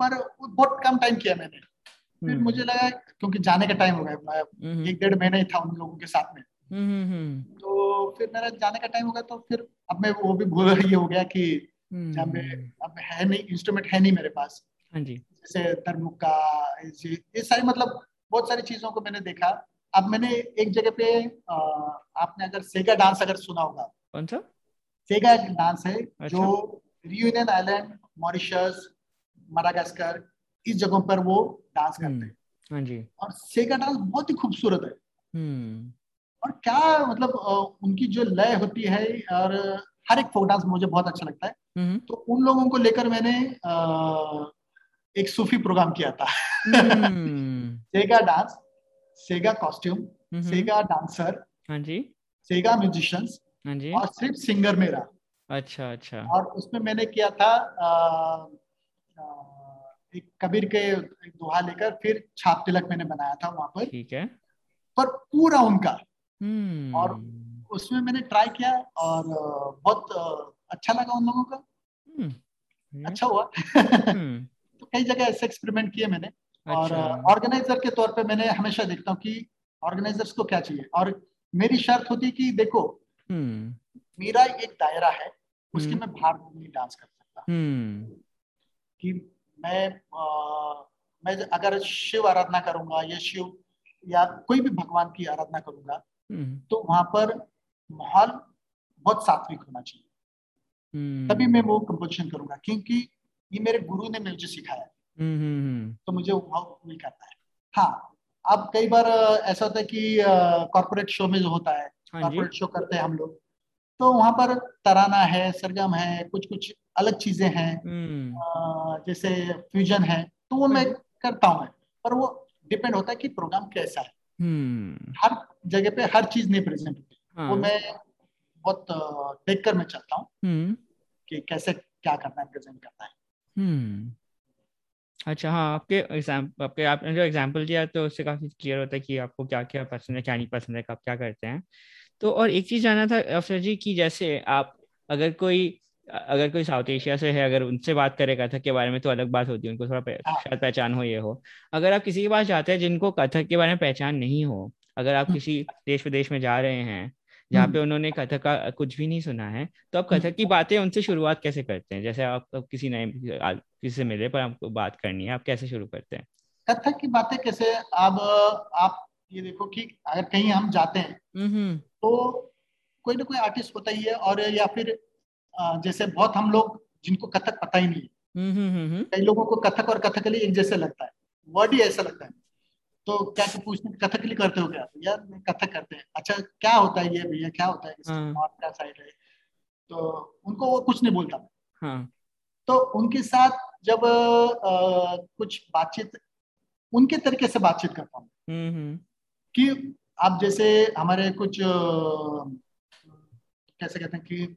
पर बहुत कम टाइम किया मैंने। फिर हम्म। मुझे लगा क्योंकि जाने का टाइम हो गया मैं हम्म। एक डेढ़ महीना ही था उन लोगों के साथ में। हम्म, तो फिर मेरा जाने का टाइम हो गया तो फिर अब मैं वो भी भूल ये हो गया कि जब अब है नहीं इंस्ट्रूमेंट है नहीं मेरे पास। हाँ जैसे तरमुक्का ये सारी मतलब बहुत सारी चीज़ों को मैंने देखा। अब मैंने एक जगह पे आ, आपने अगर सेगा डांस अगर सुना होगा। कौन सा? सेगा डांस है अच्छा? जो रियूनियन आइलैंड मॉरिशस मडागास्कर इस जगहों पर वो डांस करते हैं। हम्म, हाँ जी। और सेगा डांस बहुत ही खूबसूरत है। हम्म। और क्या मतलब उनकी जो लय होती है और हर एक फोक डांस मुझे बहुत अच्छा लगता है। हम्म। तो उन लोगों को लेकर मैंने एक सूफी प्रोग्राम किया था। Sega dance Sega costume Sega dancer हाँ जी। सेगा म्यूजिशियंस हाँ जी। और सिर्फ़ सिंगर मेरा। अच्छा अच्छा और उसमें मैंने किया था आ, आ, एक कबीर के एक दोहा लेकर फिर छाप तिलक मैंने बनाया था वहाँ पर ठीक है पर पूरा उनका hmm. और उसमें मैंने ट्राई किया और बहुत अच्छा लगा उन लोगों का hmm. अच्छा हुआ hmm. तो कई जगह ऐसे एक्सपेरिमेंट किए मैंने अच्छा। और ऑर्गेनाइजर के तौर पे मैंने हमेशा देखता हूँ कि ऑर्गेनाइजर्स को क्या चाहिए और मेरी शर्त होती कि देखो. मेरा एक दायरा है उसकी मैं बाहर नहीं डांस कर सकता। कि मैं आ, मैं अगर शिव आराधना करूँगा या शिव या कोई भी भगवान की आराधना करूँगा तो वहाँ पर माहौल बहुत सात्विक होना चाहिए। तभी मैं वो कंपोजिशन करूँगा क्योंकि ये मेरे गुरु ने मुझे सिखाया। तो मुझे वही करना है। हाँ अब कई बार ऐसा होता है कि कॉर्पोरेट शो में जो होता है कॉर्पोरेट हाँ शो करते हैं हम लोग। तो वहाँ पर तराना है सरगम है कुछ कुछ अलग चीज़ें हैं हम्म। जैसे फ्यूजन है तो वो मैं करता हूँ पर वो डिपेंड होता है कि प्रोग्राम कैसा है हम्म। हर जगह पे हर चीज़ नहीं प्रेजेंट होती हाँ। वो मैं बहुत देख कर मैं चलता हूँ हम्म। कि कैसे क्या करना है प्रेजेंट करना है अच्छा हाँ आपके एग्ज़ाम आपके आपने जो एग्ज़ाम्पल दिया तो उससे काफ़ी क्लियर होता है कि आपको क्या क्या पसंद है क्या नहीं पसंद है आप क्या करते हैं तो और एक चीज़ जानना था अफसर जी की जैसे आप अगर कोई अगर कोई साउथ एशिया से है अगर उनसे बात करे कथक के बारे में तो अलग बात होती है उनको थोड़ा हाँ। शायद पहचान हो ये हो अगर आप किसी के पास जाते हैं जिनको कथक के बारे में पहचान नहीं हो अगर आप हम्म। किसी देश विदेश में जा रहे हैं जहाँ पे हम्म। उन्होंने कथक का कुछ भी नहीं सुना है तो आप कथक की बातें उनसे शुरुआत कैसे करते हैं जैसे आप किसी नए किसी से मिले पर आपको बात करनी है आप कैसे शुरू करते हैं कथक की बातें कैसे अब आप ये देखो कि अगर कहीं हम जाते हैं हम्म, तो कोई ना कोई आर्टिस्ट होता ही है और या फिर जैसे बहुत हम लोग जिनको कथक पता ही नहीं हम्म, हम्म, हम्म, कई लोगों को कथक और कथकली एक जैसे लगता है। वर्ड ही ऐसा लगता है। तो क्या पूछते कथकली करते हो क्या? यार कथक करते हैं। अच्छा क्या होता है ये भैया? क्या होता है? हाँ। क्या साइड है। तो उनको वो कुछ नहीं बोलता। हाँ. तो उनके साथ जब आ, कुछ बातचीत उनके तरीके से बातचीत करता हूँ। कि आप जैसे हमारे कुछ कैसे कहते हैं कि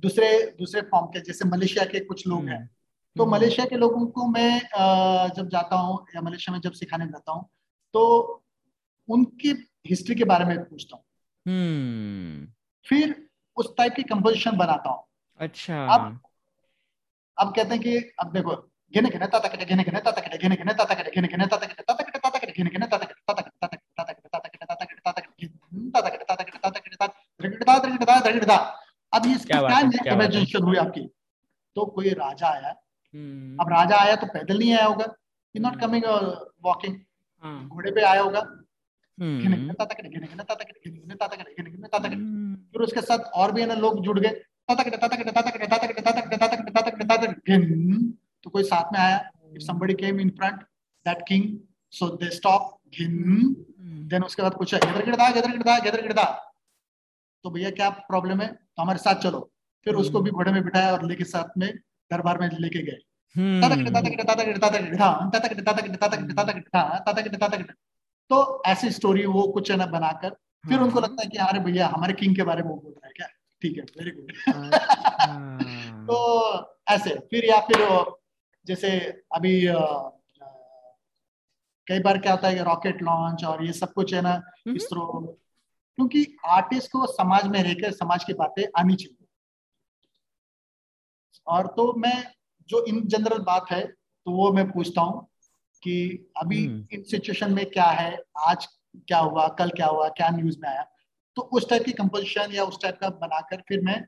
दूसरे दूसरे फॉर्म के जैसे मलेशिया के कुछ लोग हैं। हम्म, तो हम्म। मलेशिया के लोगों को मैं जब जाता हूँ या मलेशिया में जब सिखाने जाता हूँ तो उनकी हिस्ट्री के बारे में पूछता हूँ। हम्म। फिर उस टाइप की कंपोजिशन बनाता हूँ। अच्छा। अब अब कहते हैं कि अब देखो गिने गिने ताता कटे गिने गिने ताता कटे गिने गिने ताता कटे गिने गिने ताता कटे ताता कटे ताता कटे गिने गिने ताता कटे ताता कटे ताता कटे ताता कटे ताता कटे ताता कटे ताता कटे ताता कटे ताता कटे ताता कटे ताता कटे ताता ताता अब ये क्या इमेजिनेशन हुई आपकी तो कोई राजा आया हम्म। अब राजा आया तो पैदल नहीं आया होगा ही नॉट कमिंग वॉकिंग घोड़े पे आया होगा हम्म। फिर उसके साथ और भी लोग जुड़ गए तो कोई साथ में आया if somebody came in front that king so they stop then उसके बाद कुछ इधर गिरदा इधर गिरदा इधर गिरदा तो भैया क्या प्रॉब्लम है तो हमारे साथ चलो फिर हम्म। उसको भी घोड़े में बिठाया और लेके साथ में दरबार में लेके गए तो ऐसी स्टोरी वो कुछ है ना बनाकर फिर उनको लगता है कि अरे भैया हमारे किंग के बारे में वो बोल रहा है क्या ठीक है वेरी गुड तो ऐसे फिर या फिर जैसे अभी कई बार क्या होता है रॉकेट लॉन्च और ये सब कुछ है ना इसरो क्योंकि आर्टिस्ट को समाज में रहकर समाज की बातें आनी चाहिए और तो मैं जो इन जनरल बात है तो वो मैं पूछता हूँ कि अभी हम्म। इन सिचुएशन में क्या है आज क्या हुआ कल क्या हुआ क्या न्यूज़ में आया तो उस टाइप की कंपोजिशन या उस टाइप का बनाकर फिर मैं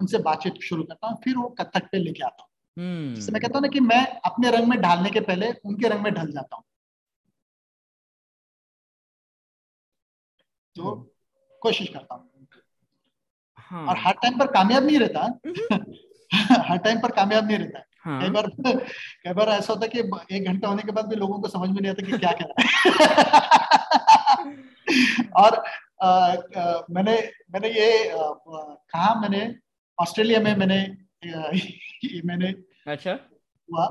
उनसे बातचीत शुरू करता हूँ फिर वो कथक पे लेके आता हूँ हम्म। जिससे मैं कहता हूँ ना कि मैं अपने रंग में ढालने के पहले उनके रंग में ढल जाता हूँ। तो हम्म। कोशिश करता हूँ। हाँ। और हर टाइम पर कामयाब नहीं रहता। हर टाइम पर कामयाब नहीं रहता। हाँ। कई बार कई बार ऐसा होता है कि एक घंटा होने के बाद भी लोगों को समझ में नहीं आता कि क्या कह रहा है। और आ, आ, मैंने मैंने ये कहा मैंने ऑस्ट्रेलिया में मैंने मैंने अच्छा। हुआ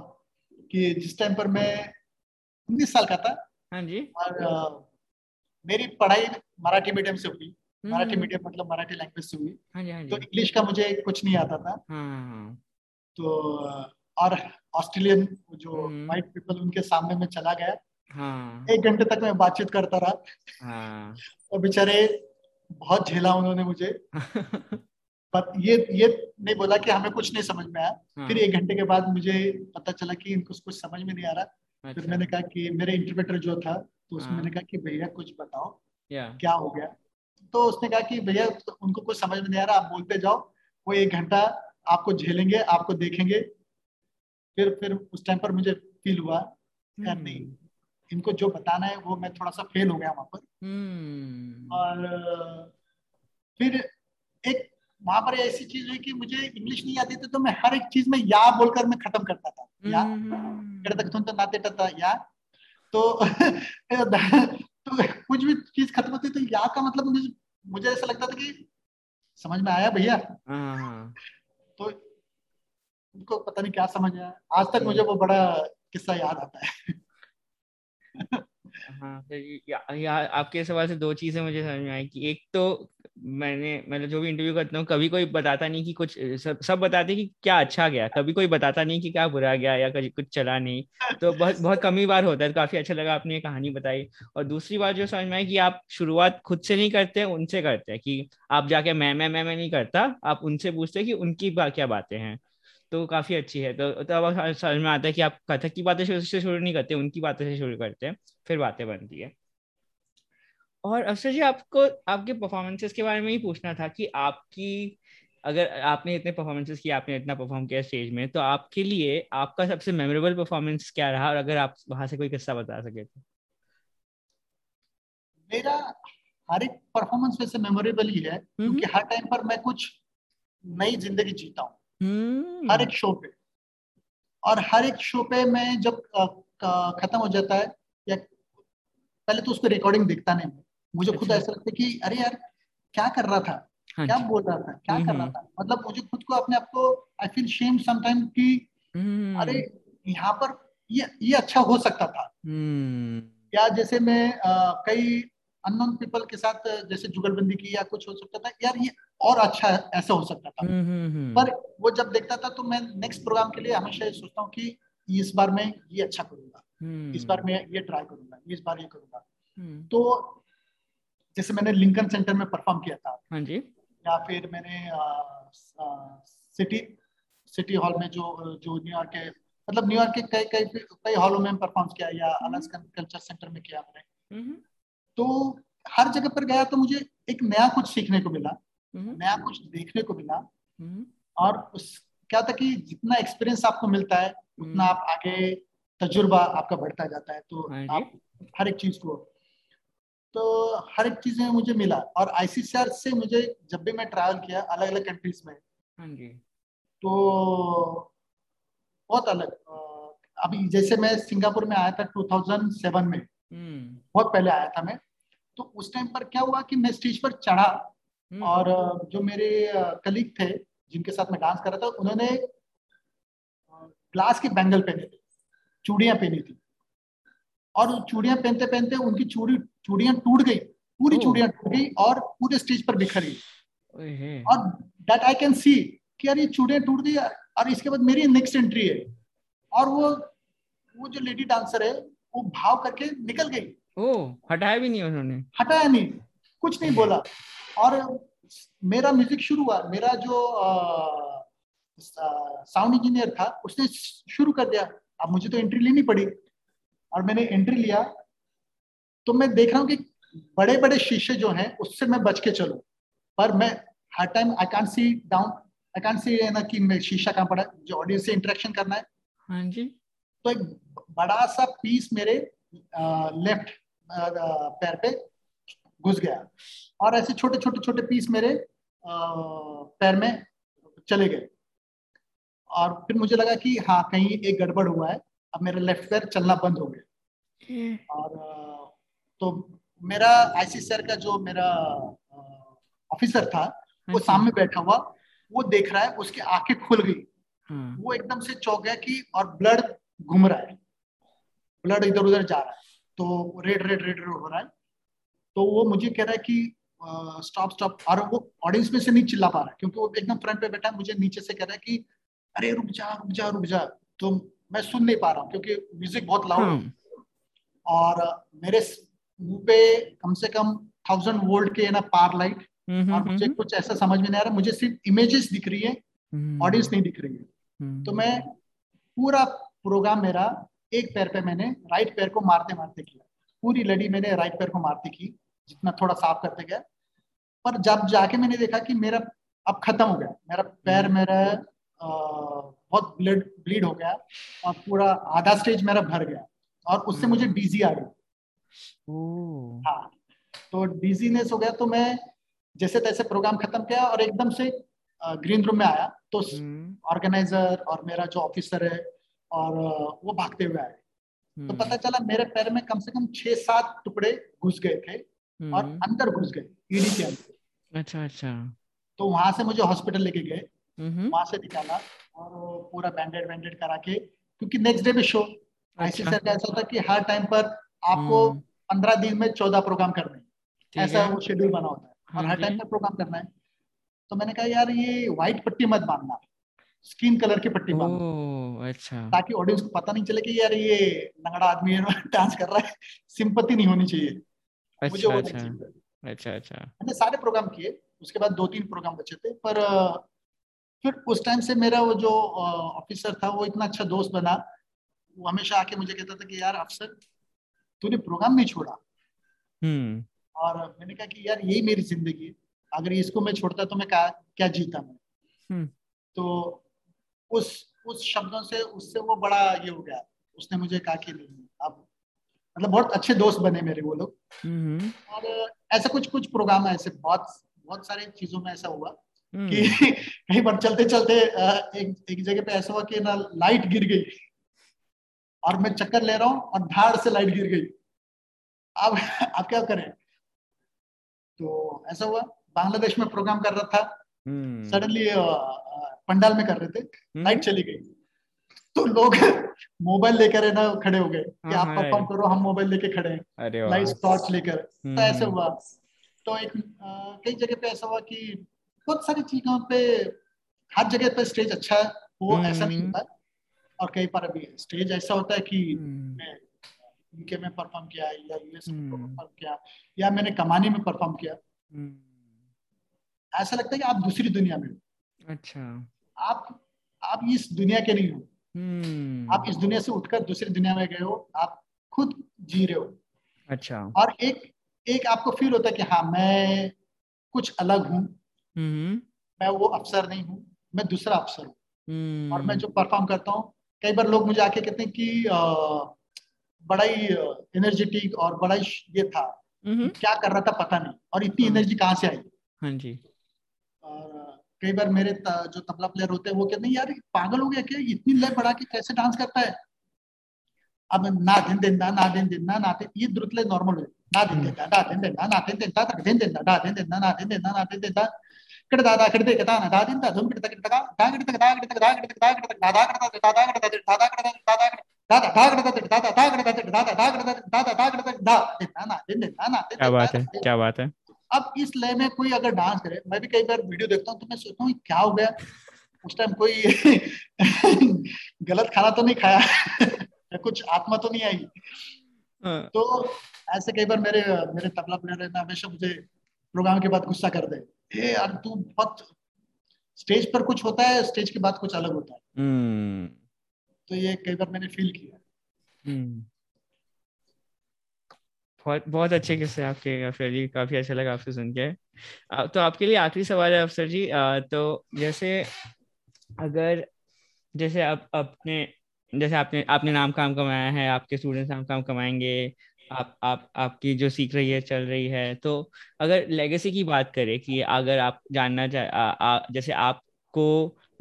कि जिस टाइम पर मैं उन्नीस साल का था हाँ जी। और मेरी पढ़ाई मराठी मीडियम से हुई। मराठी मीडियम हम्म। मतलब मराठी लैंग्वेज से हुई। हाँ हाँ तो इंग्लिश का मुझे कुछ नहीं आता था। हाँ, तो और ऑस्ट्रेलियन जो व्हाइट हम्म। पीपल उनके सामने में चला गया। हाँ. एक घंटे तक मैं बातचीत करता रहा। हाँ. और बेचारे बहुत झेला उन्होंने मुझे। पर ये ये नहीं बोला कि हमें कुछ नहीं समझ में आया हाँ. फिर एक घंटे के बाद मुझे पता चला कि इनको कुछ समझ में नहीं आ रहा अच्छा। फिर मैंने कहा कि मेरे इंटरप्रेटर जो था तो उसमें हाँ. मैंने कहा कि भैया कुछ बताओ क्या हो गया तो उसने कहा कि भैया उनको कुछ समझ में नहीं आ रहा आप बोलते जाओ वो एक घंटा आपको झेलेंगे आपको देखेंगे फिर फिर उस टाइम पर मुझे फील हुआ यार नहीं हम्म। इनको जो बताना है वो मैं थोड़ा सा फेल हो गया वहाँ पर हम्म। और फिर एक वहाँ पर ऐसी चीज़ हुई कि मुझे इंग्लिश नहीं आती थी तो मैं हर एक चीज़ में या बोलकर मैं खत्म करता था या हम्म। तो नाते टता या तो तो कुछ भी चीज़ खत्म होती तो या का मतलब मुझे मुझे ऐसा लगता था कि समझ में आया भैया हाँ, हाँ। तो उनको पता नहीं क्या समझ आया आज तक मुझे वो बड़ा किस्सा याद आता है हाँ या आपके सवाल से दो चीज़ें मुझे समझ में आई कि एक तो मैंने मतलब जो भी इंटरव्यू करता हूँ, कभी कोई बताता नहीं कि कुछ सब सब बताते कि क्या अच्छा गया, कभी कोई बताता नहीं कि क्या बुरा गया या कुछ कुछ चला नहीं तो बहुत बहुत कम ही बार होता है तो काफ़ी अच्छा लगा आपने ये कहानी बताई। और दूसरी बात जो समझ में आई कि आप शुरुआत खुद से नहीं करते, उनसे करते हैं कि आप जाके मैं मैं मैं मैं नहीं करता, आप उनसे पूछते कि उनकी क्या बातें हैं। तो काफ़ी अच्छी है। तो तब तो समझ में आता है कि आप कथक की बातें से शुरू नहीं करते उनकी बातें से शुरू करते हैं फिर बातें बनती है। और अफसर जी आपको आपके परफॉर्मेंसेस के बारे में ही पूछना था कि आपकी अगर आपने इतने परफॉर्मेंसेस किए आपने इतना परफॉर्म किया स्टेज में तो आपके लिए आपका सबसे मेमोरेबल परफॉर्मेंस क्या रहा? और अगर आप वहाँ से कोई किस्सा बता सके तो। मेरा हर एक परफॉर्मेंस वैसे मेमोरेबल ही है क्योंकि हर टाइम पर मैं कुछ नई ज़िंदगी जीता हूँ। हम्म। हर एक शो पे और हर एक शो पे मैं जब खत्म हो जाता है या पहले तो उसको रिकॉर्डिंग देखता नहीं मुझे खुद अच्छा। ऐसा लगता है कि अरे यार क्या कर रहा था हाँ क्या बोल रहा था क्या कर रहा हम्म। था मतलब मुझे खुद को अपने आप को आई फील शेम समटाइम कि हम्म। अरे यहाँ पर ये ये अच्छा हो सकता था या जैसे मैं कई अननोन पीपल के साथ जैसे जुगलबंदी की या कुछ हो सकता था। यार ये और अच्छा ऐसा हो सकता था। हम्म, हम्म, हम्म। पर वो जब देखता था तो मैं नेक्स्ट प्रोग्राम के लिए हमेशा ये सोचता हूँ कि इस बार मैं ये अच्छा करूँगा। इस बार मैं ये ट्राई करूँगा इस बार ये करूँगा। तो जैसे मैंने लिंकन सेंटर में परफॉर्म किया था। हाँ जी। या फिर मैंने सिटी सिटी हॉल में जो जो न्यूयॉर्क के मतलब न्यूयॉर्क के कई कई कई हॉलों में परफॉर्म किया या अलास्कन कल्चर सेंटर में किया मैंने। तो हर जगह पर गया तो मुझे एक नया कुछ सीखने को मिला हम्म। नया कुछ देखने को मिला हम्म। और उस क्या था कि जितना एक्सपीरियंस आपको मिलता है उतना हम्म। आप आगे तजुर्बा आपका बढ़ता जाता है तो हाँ आप हर एक चीज़ को तो हर एक चीज़ में मुझे मिला और आईसीसीआर से मुझे जब भी मैं ट्रैवल किया अलग अलग कंट्रीज़ में हाँ तो बहुत अलग अभी जैसे मैं सिंगापुर में आया था 2007 में बहुत पहले आया था मैं तो उस टाइम पर क्या हुआ कि मैं स्टेज पर चढ़ा हम्म। और जो मेरे कलीग थे जिनके साथ मैं डांस कर रहा था उन्होंने ग्लास के बैंगल पहने थे चूड़ियाँ पहनी थी। और चूड़ियाँ पहनते पहनते उनकी चूड़ी चूड़ियाँ टूट गई पूरी चूड़ियाँ टूट गई और पूरे स्टेज पर बिखर गई। और दैट आई कैन सी कि यार ये चूड़ियाँ टूट गई और इसके बाद मेरी नेक्स्ट एंट्री है। और वो वो जो लेडी डांसर है वो भाव करके निकल गई। ओ हटाया भी नहीं उन्होंने। हटाया नहीं कुछ नहीं बोला। और मेरा म्यूज़िक शुरू हुआ मेरा जो साउंड इंजीनियर था उसने शुरू कर दिया। अब मुझे तो एंट्री लेनी पड़ी। और मैंने एंट्री लिया। तो मैं देख रहा हूँ कि बड़े बड़े शीशे जो हैं उससे मैं बच के चलू। पर मैं हर time I can't see down I can't see ना कि मैं शीशा कहाँ पड़ा जो ऑडियंस से इंटरेक्शन करना है। हाँ जी। तो एक बड़ा सा पीस मेरे लेफ़्ट पैर पे घुस गया। और ऐसे छोटे छोटे छोटे पीस मेरे पैर में चले गए। और फिर मुझे लगा कि हाँ कहीं एक गड़बड़ हुआ है। अब मेरा लेफ़्ट पैर चलना बंद हो गया हम्म। और तो मेरा आईसी सर का जो मेरा ऑफिसर था वो अच्छा। सामने बैठा हुआ वो देख रहा है उसकी आँखें खुल गई। हाँ। वो एकदम से चौक गया कि और ब्लड घूम रहा है। ब्लड इधर उधर जा रहा है। तो रेड रेड रेड रेड हो रहा है। तो वो मुझे कह रहा है कि स्टॉप स्टॉप और वो ऑडियंस में से नहीं चिल्ला पा रहा है क्योंकि वो एकदम फ्रंट पे बैठा है। मुझे नीचे से कह रहा है कि अरे रुक जा रुक जा रुक जा। तो मैं सुन नहीं पा रहा हूँ क्योंकि म्यूज़िक बहुत लाउड है। और मेरे मुँह पे कम से कम थाउज़ेंड वोल्ट के ना पार लाइट और मुझे कुछ ऐसा समझ में नहीं आ रहा। मुझे सिर्फ़ इमेजेस दिख रही है ऑडियंस नहीं दिख रही है। तो मैं पूरा प्रोग्राम मेरा एक पैर पे मैंने राइट पैर को मारते मारते किया पूरी लड़ी मैंने राइट पैर को मारती की जितना थोड़ा साफ़ करते गया पर जब जाके मैंने देखा कि मेरा अब खत्म हो गया मेरा पैर हम्म। मेरा बहुत ब्लड ब्लीड हो गया और पूरा आधा स्टेज मेरा भर गया और उससे मुझे डीजी हम्म। आ गई हाँ तो डिजीनेस हो गया तो मैं जैसे तैसे प्रोग्राम खत्म किया और एकदम से ग्रीन रूम में आया तो ऑर्गेनाइजर हम्म। और मेरा जो ऑफिसर है और वो भागते हुए आए। तो पता चला मेरे पैर में कम से कम छह सात टुकड़े घुस गए थे और अंदर घुस गए ईडी के अंदर। अच्छा अच्छा। तो वहाँ से मुझे हॉस्पिटल लेके गए वहाँ से निकाला और पूरा बैंडेड वैंडेड करा के क्योंकि नेक्स्ट डे में शो। ऐसे सर का ऐसा होता कि हर टाइम पर आपको हम्म। पंद्रह दिन में चौदह प्रोग्राम करने ऐसा वो शेड्यूल बना होता है और हाँ हर टाइम पर प्रोग्राम करना है। तो मैंने कहा यार ये व्हाइट पट्टी मत बांधना। स्किन कलर की पट्टी बांधना अच्छा। ताकि ऑडियंस को पता नहीं चले कि यार ये लंगड़ा आदमी है डांस कर रहा है। सिंपति नहीं होनी चाहिए। अच्छा, मुझे वो अच्छा, अच्छा अच्छा। मैंने सारे प्रोग्राम किए उसके बाद दो तीन प्रोग्राम बचे थे पर फिर उस टाइम से मेरा वो जो ऑफिसर था वो इतना अच्छा दोस्त बना। वो हमेशा आके मुझे कहता था कि यार अफसर तूने प्रोग्राम नहीं छोड़ा। हम्म। और मैंने कहा कि यार यही मेरी ज़िंदगी है। अगर इसको मैं छोड़ता तो मैं क्या क्या जीता मैं? हम्म। तो उस उस शब्दों से उससे वो बड़ा ये हो गया। उसने मुझे कहा कि अब मतलब बहुत अच्छे दोस्त बने मेरे वो लोग। हम्म। और ऐसा कुछ कुछ प्रोग्राम है ऐसे बहुत बहुत सारी चीज़ों में ऐसा हुआ हम्म। कि कहीं पर चलते चलते एक एक जगह पे ऐसा हुआ कि ना लाइट गिर गई। और मैं चक्कर ले रहा हूँ और धाड़ से लाइट गिर गई। अब आप क्या करें? तो ऐसा हुआ। बांग्लादेश में प्रोग्राम कर रहा था। सडनली हम्म। पंडाल में कर रहे थे लाइट हम्म। चली गई। तो लोग मोबाइल लेकर है ना खड़े हो गए कि हाँ, आप परफॉर्म करो हम मोबाइल लेके खड़े हैं। लाइट टॉर्च लेकर। तो ऐसे हुआ। तो एक कई जगह पे ऐसा हुआ कि बहुत सारी चीज़ों पे हर जगह पे स्टेज अच्छा हो ऐसा नहीं होता। और कई बार अभी स्टेज ऐसा होता है कि हम्म। मैं यूके में परफॉर्म किया या यूएस में परफॉर्म हम्म। किया या मैंने कमानी में परफॉर्म किया। हम्म। ऐसा लगता है कि आप दूसरी दुनिया में हो। अच्छा। आप आप इस दुनिया के नहीं हो। आप इस दुनिया से उठकर दूसरी दुनिया में गए हो आप खुद जी रहे हो। अच्छा। और एक एक आपको फील होता है कि हाँ मैं कुछ अलग हूँ। हम्म। मैं वो अफसर नहीं हूँ मैं दूसरा अफसर हूँ। और मैं जो परफॉर्म करता हूँ कई बार लोग मुझे आके कहते हैं कि बड़ा ही एनर्जेटिक और बड़ा ही ये था। हम्म। क्या कर रहा था पता नहीं। और इतनी एनर्जी हाँ। कहाँ से आई? हाँ जी। और कई बार मेरे जो तबला प्लेयर होते हैं वो कहते हैं यार पागल हो गया क्या इतनी लय बढ़ा के कैसे डांस करता है अब ना दिन दिन ना ना दिन दिन ना ना ये द्रुत लय नॉर्मल है ना दिन दिन ना दिन दिन ना दिन दिन तक दिन दिन ना दिन दिन ना दिन दिन ना दिन दिन दे ना दा धुम दा दा दा दा दा दा दा दा दा क्या बात है क्या बात है अब इस लय में कोई अगर डांस करे मैं भी कई बार वीडियो देखता हूँ तो मैं सोचता हूँ क्या हो गया? उस टाइम कोई गलत खाना तो नहीं खाया या कुछ आत्मा तो नहीं आई। तो ऐसे कई बार मेरे मेरे तबला प्लेयर है ना हमेशा मुझे प्रोग्राम के बाद गुस्सा कर दे। ये यार तू बहुत स्टेज पर कुछ होता है स्टेज के बाद कुछ अलग होता है। hmm. तो ये कई बार मैंने फील किया। hmm. बहुत बहुत अच्छे किस्से आपके अफसर जी। काफ़ी अच्छा लगा आपसे सुन के। तो आपके लिए आखिरी सवाल है, अफसर जी। तो जैसे अगर, जैसे आप अपने, जैसे आपने आपने नाम काम कमाया है, आपके स्टूडेंट्स नाम काम कमाएँगे, आप आप, आपकी जो सीख रही है, चल रही है तो अगर लेगेसी की बात करें कि अगर आप जानना चाह जैसे आपको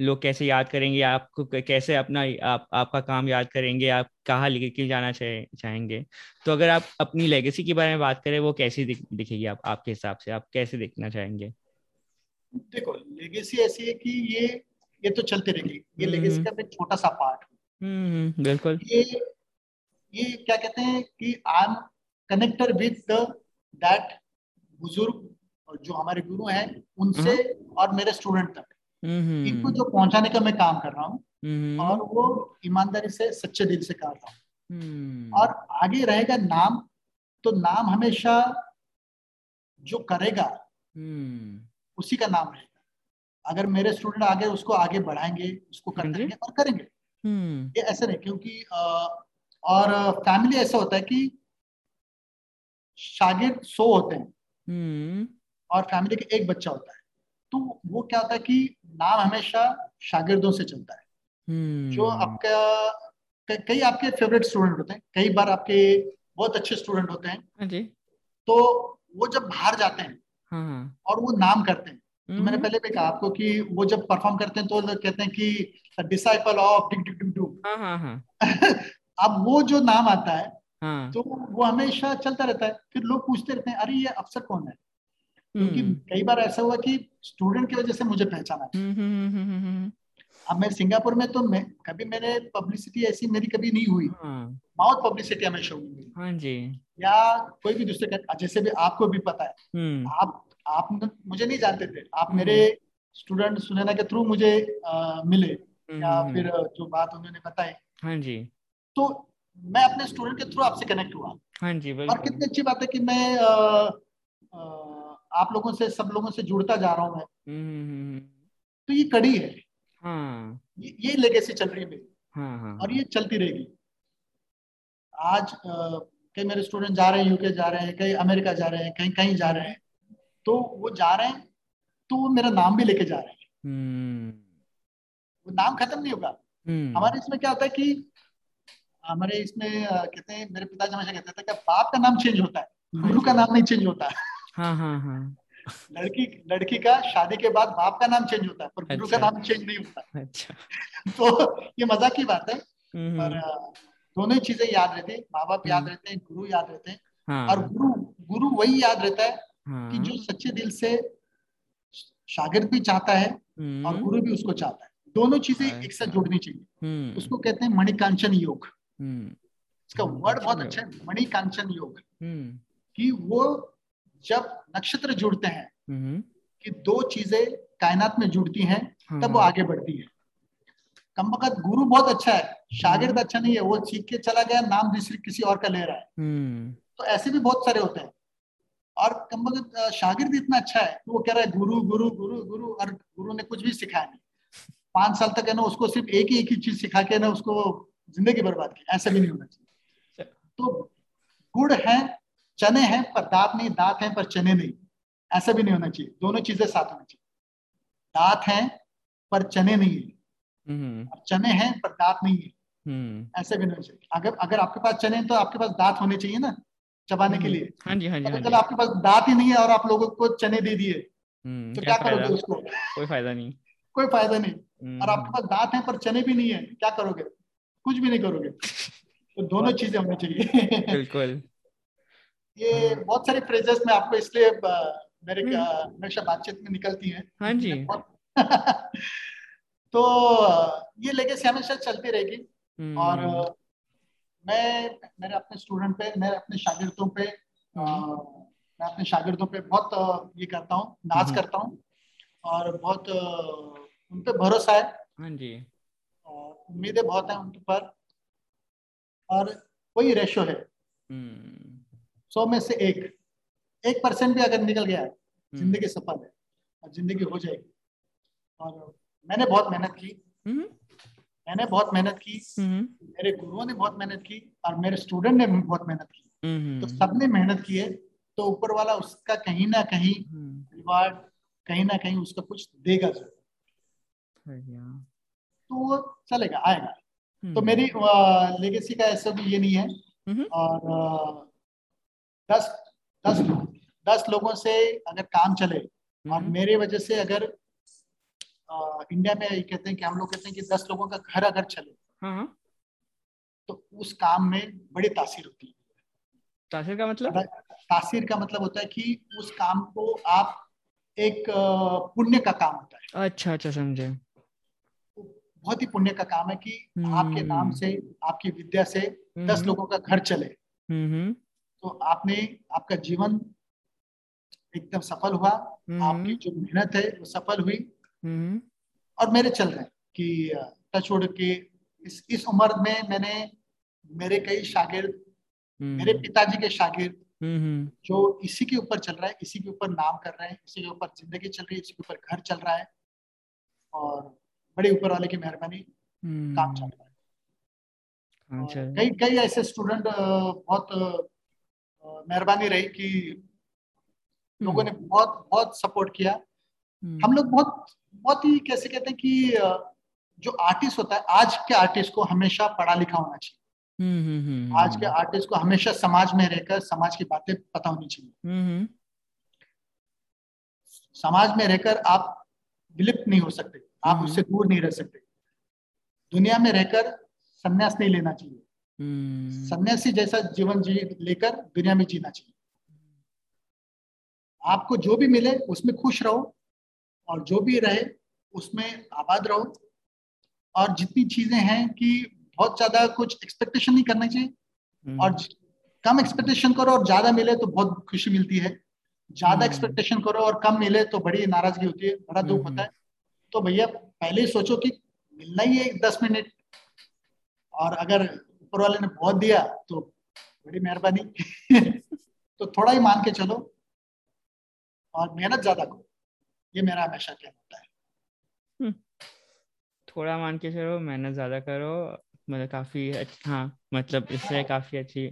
लोग कैसे याद करेंगे आपको कैसे अपना आप आपका काम याद करेंगे आप कहाँ लेके जाना चाहेंगे। तो अगर आप अपनी लेगेसी के बारे में बात करें वो कैसी दिख, दिखेगी आप आपके हिसाब से आप कैसे देखना चाहेंगे? देखो लेगेसी ऐसी है कि ये ये तो चलते रहेगी। ये लेगेसी का एक छोटा सा पार्ट हम्म बिल्कुल। ये ये क्या कहते हैं कि I am connector with that बुज़ुर्ग जो हमारे गुरु हैं उनसे हम्म। और मेरे स्टूडेंट तक। हम्म। इनको जो पहुँचाने का मैं काम कर रहा हूँ हम्म। और वो ईमानदारी से सच्चे दिल से कर रहा हूँ। और आगे रहेगा नाम तो नाम हमेशा जो करेगा उसी का नाम रहेगा। अगर मेरे स्टूडेंट आगे उसको आगे बढ़ाएँगे उसको करेंगे और करेंगे। ये ऐसे नहीं क्योंकि और फैमिली ऐसा होता है कि शागिर्द सो होते हैं। हम्म। और फैमिली के एक बच्चा होता है। तो वो क्या होता है कि नाम हमेशा शागिर्दों से चलता है। hmm. जो आपका कई आपके फेवरेट स्टूडेंट होते हैं कई बार आपके बहुत अच्छे स्टूडेंट होते हैं। हाँ जी। तो वो जब बाहर जाते हैं हाँ हाँ। और वो नाम करते हैं तो मैंने हम्म, पहले भी कहा आपको कि वो जब परफॉर्म करते हैं तो कहते हैं कि डिसाइपल ऑफ़ डिग डिग डू हाँ। अब वो जो नाम आता है हाँ। तो वो हमेशा चलता रहता है। फिर लोग पूछते रहते हैं अरे ये अफसर कौन है? क्योंकि हम्म। कई बार ऐसा हुआ कि स्टूडेंट की वजह से मुझे पहचाना हम्म हम्म अब मैं सिंगापुर में तो मैं कभी मैंने पब्लिसिटी ऐसी मेरी कभी नहीं हुई। हाँ। माउथ पब्लिसिटी हमेशा हुई। मेरी। हाँ जी। या कोई भी दूसरे जैसे भी आपको भी पता है आप आप मुझे नहीं जानते थे। आप। मेरे स्टूडेंट सुनैना के थ्रू मुझे अ, मिले। या फिर जो बात उन्होंने बताई। हाँ जी। तो मैं अपने स्टूडेंट के थ्रू आपसे कनेक्ट हुआ। हाँ जी और कितनी अच्छी बात है कि मैं अ, अ, आप लोगों से सब लोगों से जुड़ता जा रहा हूँ मैं। हम्म हम्म, हम्म, तो ये कड़ी है। हाँ। ये, ये लेगेसी चल रही है मेरी। हाँ हाँ और ये चलती रहेगी। आज कई मेरे स्टूडेंट जा रहे हैं यूके जा रहे हैं कहीं अमेरिका जा रहे हैं कहीं कहीं जा रहे हैं। तो वो जा रहे हैं तो वो मेरा नाम भी लेके जा रहे हैं। हम्म। वो नाम खत्म नहीं होगा। हमारे इसमें क्या होता है कि हमारे इसमें कहते हैं मेरे पिताजी हमेशा कहते थे कि बाप का नाम चेंज होता है गुरु का नाम नहीं चेंज होता। हाँ हाँ हाँ लड़की लड़की का शादी के बाद बाप का नाम चेंज होता है पर गुरु का अच्छा। नाम चेंज नहीं होता। अच्छा। तो ये मज़ाक की बात है हम्म पर दोनों चीज़ें याद रहती है माँ बाप याद हम्म। रहते हैं गुरु याद रहते हैं हाँ। और गुरु गुरु वही याद रहता है कि हाँ जो सच्चे दिल से शागिर्द भी चाहता है और हम्म गुरु भी उसको चाहता है। दोनों चीज़ें एक साथ अच्छा। जुड़नी चाहिए। हम्म। उसको कहते हैं मणिकांचन योग। हम्म। इसका वर्ड बहुत अच्छा है मणिकांचन योग। हम्म। कि वो जब नक्षत्र जुड़ते हैं हम्म। कि दो चीज़ें कायनात में जुड़ती हैं तब वो हाँ, आगे बढ़ती है। कम वक्त गुरु बहुत अच्छा है शागिर्द हम्म। अच्छा नहीं है वो सीख के चला गया नाम दूसरी किसी और का ले रहा है। हम्म। तो ऐसे भी बहुत सारे होते हैं। और कम वक्त शागिर्द इतना अच्छा है कि वो कह रहा है गुरु गुरु गुरु गुरु और गुरु ने कुछ भी सिखाया नहीं। पाँच साल तक है ना उसको सिर्फ़ एक ही एक ही चीज़ सिखा के ना उसको ज़िंदगी बर्बाद की। ऐसा भी नहीं होना चाहिए। तो गुड़ है चने हैं पर दांत नहीं दांत हैं पर चने नहीं। ऐसा भी नहीं होना चाहिए। दोनों चीज़ें साथ होनी चाहिए। दांत हैं पर चने नहीं है। हम्म। चने हैं पर दांत नहीं है। हम्म। ऐसे भी नहीं होना चाहिए। अगर अगर आपके पास चने हैं तो आपके पास दांत होने चाहिए ना चबाने के लिए। हाँ जी हाँ जी हाँ चला जी। आपके पास दांत ही नहीं है और आप लोगों को चने दे दिए हम्म तो क्या करोगे उसको? कोई फ़ायदा नहीं। कोई फ़ायदा नहीं। और आपके हम्म। पास दांत है पर चने भी नहीं है क्या करोगे? कुछ भी नहीं करोगे। तो दोनों चीज़ें होनी चाहिए। बिल्कुल। ये हाँ। बहुत सारी फ्रेजेस में आपको इसलिए मेरे हम्म। हमेशा बातचीत में निकलती है। हाँ जी। तो ये लेगेसी हमेशा चलती रहेगी। और हम्म मैं मेरे अपने स्टूडेंट पे मैं अपने शागिर्दों पे अ, हम्म। मैं अपने शागिर्दों पे बहुत ये करता हूँ नाज। करता हूँ। और बहुत उन पे भरोसा है। हाँ जी। और उम्मीदें बहुत हैं उन पर। और वही रेशो है। सौ में से एक। एक परसेंट भी अगर निकल गया है हम्म। ज़िंदगी सफल है और ज़िंदगी हो जाएगी। और मैंने बहुत मेहनत की। हम्म। मैंने बहुत मेहनत की। हम्म। मेरे गुरुओं ने बहुत मेहनत की और मेरे स्टूडेंट ने बहुत मेहनत की। तो सबने मेहनत की है तो ऊपर वाला उसका कहीं ना कहीं रिवार्ड कहीं ना कहीं उसका कुछ देगा ज़रूर तो वो चलेगा आएगा। तो। मेरी लेगेसी का ऐसा भी ये नहीं है। और दस दस दस लोगों से अगर काम चले और हम्म। मेरे वजह से अगर अ, इंडिया में ये कहते हैं कि हम लोग कहते हैं कि दस लोगों का घर अगर चले हाँ हाँ। तो उस काम में बड़ी तासीर होती है। तासिर का मतलब? तासीर का मतलब होता है कि उस काम को आप एक पुण्य का काम होता है। अच्छा अच्छा समझे। बहुत ही पुण्य का काम है कि आपके हम्म। नाम से आपकी विद्या से दस हम्म। लोगों का घर चले। हम्म हम्म। तो आपने आपका जीवन एकदम सफल हुआ। हम्म। आपकी जो मेहनत है वो सफल हुई। हम्म। और मेरे चल रहे कि टच वुड के इस इस उम्र में मैंने मेरे कई शागिर्द मेरे हम्म पिताजी के शागिर्द जो इसी के ऊपर चल रहा है इसी के ऊपर नाम कर रहे हैं इसी के ऊपर ज़िंदगी चल रही है इसी के ऊपर घर चल रहा है। और बड़े ऊपर वाले की मेहरबानी काम चल रहा है। कई कई ऐसे स्टूडेंट बहुत मेहरबानी रही कि लोगों ने बहुत बहुत सपोर्ट किया। हम्म। हम लोग बहुत बहुत ही कैसे कहते हैं कि जो आर्टिस्ट होता है आज के आर्टिस्ट को हमेशा पढ़ा लिखा होना चाहिए। हम्म, आज के आर्टिस्ट को हमेशा समाज में रहकर समाज की बातें पता होनी चाहिए। समाज में रहकर आप विलिप्त नहीं हो सकते। आप उससे दूर नहीं रह सकते। दुनिया में रहकर संन्यास नहीं लेना चाहिए। सन्यासी जैसा जीवन जी लेकर दुनिया में जीना चाहिए आपको जो भी मिले उसमें खुश रहो और जो भी रहे उसमें आबाद रहो और जितनी चीज़ें हैं कि बहुत ज़्यादा कुछ एक्सपेक्टेशन नहीं करना चाहिए हम्म। और कम एक्सपेक्टेशन करो और ज़्यादा मिले तो बहुत खुशी मिलती है ज़्यादा एक्सपेक्टेशन हम्म। करो और कम मिले तो बड़ी नाराज़गी होती है बड़ा दुख होता है हम्म। तो भैया पहले ही सोचो कि मिलना ही है दस मिनट और अगर ऊपर वाले ने बहुत दिया तो बड़ी मेहरबानी। तो थोड़ा ही मान के चलो और मेहनत ज़्यादा करो। ये मेरा हमेशा क्या होता है। हम्म। थोड़ा मान के चलो, मेहनत ज़्यादा करो मतलब काफ़ी हाँ मतलब इससे काफ़ी अच्छी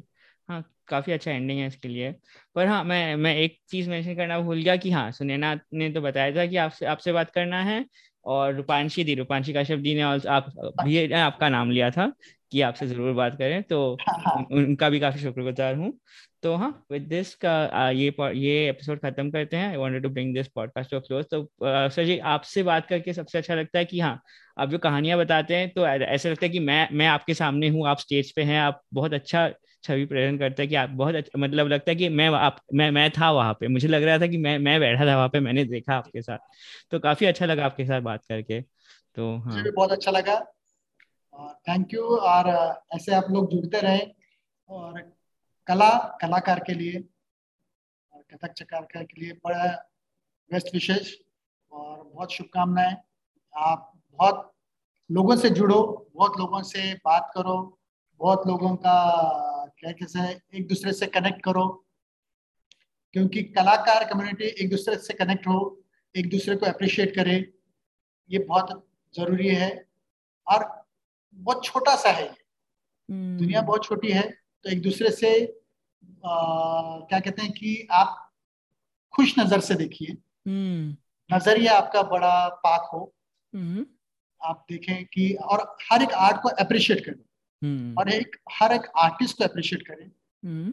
हाँ काफ़ी अच्छा एंडिंग है इसके लिए। पर हाँ मैं मैं एक चीज़ मेंशन करना भूल गया कि हाँ सुनैना ने तो बताया था कि आपसे आपसे बात करना है और रूपांशी दी, रूपांशी काश्यप दी ने आप, भी, आपका नाम लिया था। कि आपसे ज़रूर बात करें तो हाँ, हाँ। उनका भी काफ़ी शुक्रगुजार हूँ। तो हाँ विद दिस का ये ये एपिसोड खत्म करते हैं। I wanted to bring this podcast to close तो सर जी आपसे बात करके सबसे अच्छा लगता है कि हाँ आप जो कहानियाँ बताते हैं तो ऐसा लगता है कि मैं मैं आपके सामने हूँ आप स्टेज पे हैं आप बहुत अच्छा छवि प्रेजेंट करते हैं कि आप बहुत अच्छा मतलब लगता है कि मैं आप मैं मैं था वहाँ पे। मुझे लग रहा था कि मैं मैं बैठा था वहाँ पे मैंने देखा आपके साथ। तो काफ़ी अच्छा लगा आपके साथ बात करके। तो हाँ। बहुत अच्छा लगा। थैंक यू और ऐसे आप लोग जुड़ते रहे। और, कला, कलाकार के लिए, और कथक चकार के लिए बड़ा बेस्ट विशेष। और बहुत शुभकामनाएँ। आप बहुत लोगों से जुड़ो, बहुत लोगों से बात करो, बहुत लोगों का, क्या कैसे एक दूसरे से कनेक्ट करो। क्योंकि कलाकार कम्युनिटी एक दूसरे से कनेक्ट हो, एक दूसरे को अप्रिशिएट करे, ये बहुत ज़रूरी है। और बहुत छोटा सा है hmm. दुनिया बहुत छोटी है तो एक दूसरे से आ, क्या कहते हैं कि आप खुश नज़र से देखिए hmm. नज़रिया आपका बड़ा पाक हो hmm. आप देखें कि और हर एक आर्ट को अप्रिशिएट करें hmm. और एक हर एक आर्टिस्ट को अप्रिशिएट करें hmm.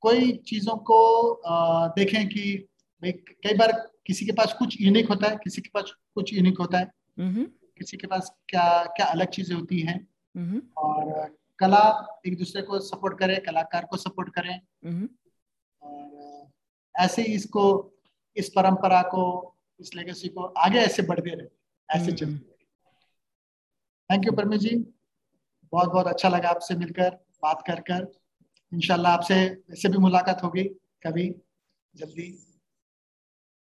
कोई चीज़ों को आ, देखें कि भाई कई बार किसी के पास कुछ यूनिक होता है किसी के पास कुछ यूनिक होता है. किसी के पास क्या क्या अलग चीज़ें होती हैं। और कला एक दूसरे को सपोर्ट करे कलाकार को सपोर्ट करें। और ऐसे ही इसको इस परंपरा को इस लेगेसी को आगे ऐसे बढ़ते रहे ऐसे चलते थैंक यू परमी जी बहुत बहुत अच्छा लगा आपसे मिलकर बात कर कर। इनशाला आपसे ऐसे भी मुलाकात होगी कभी जल्दी।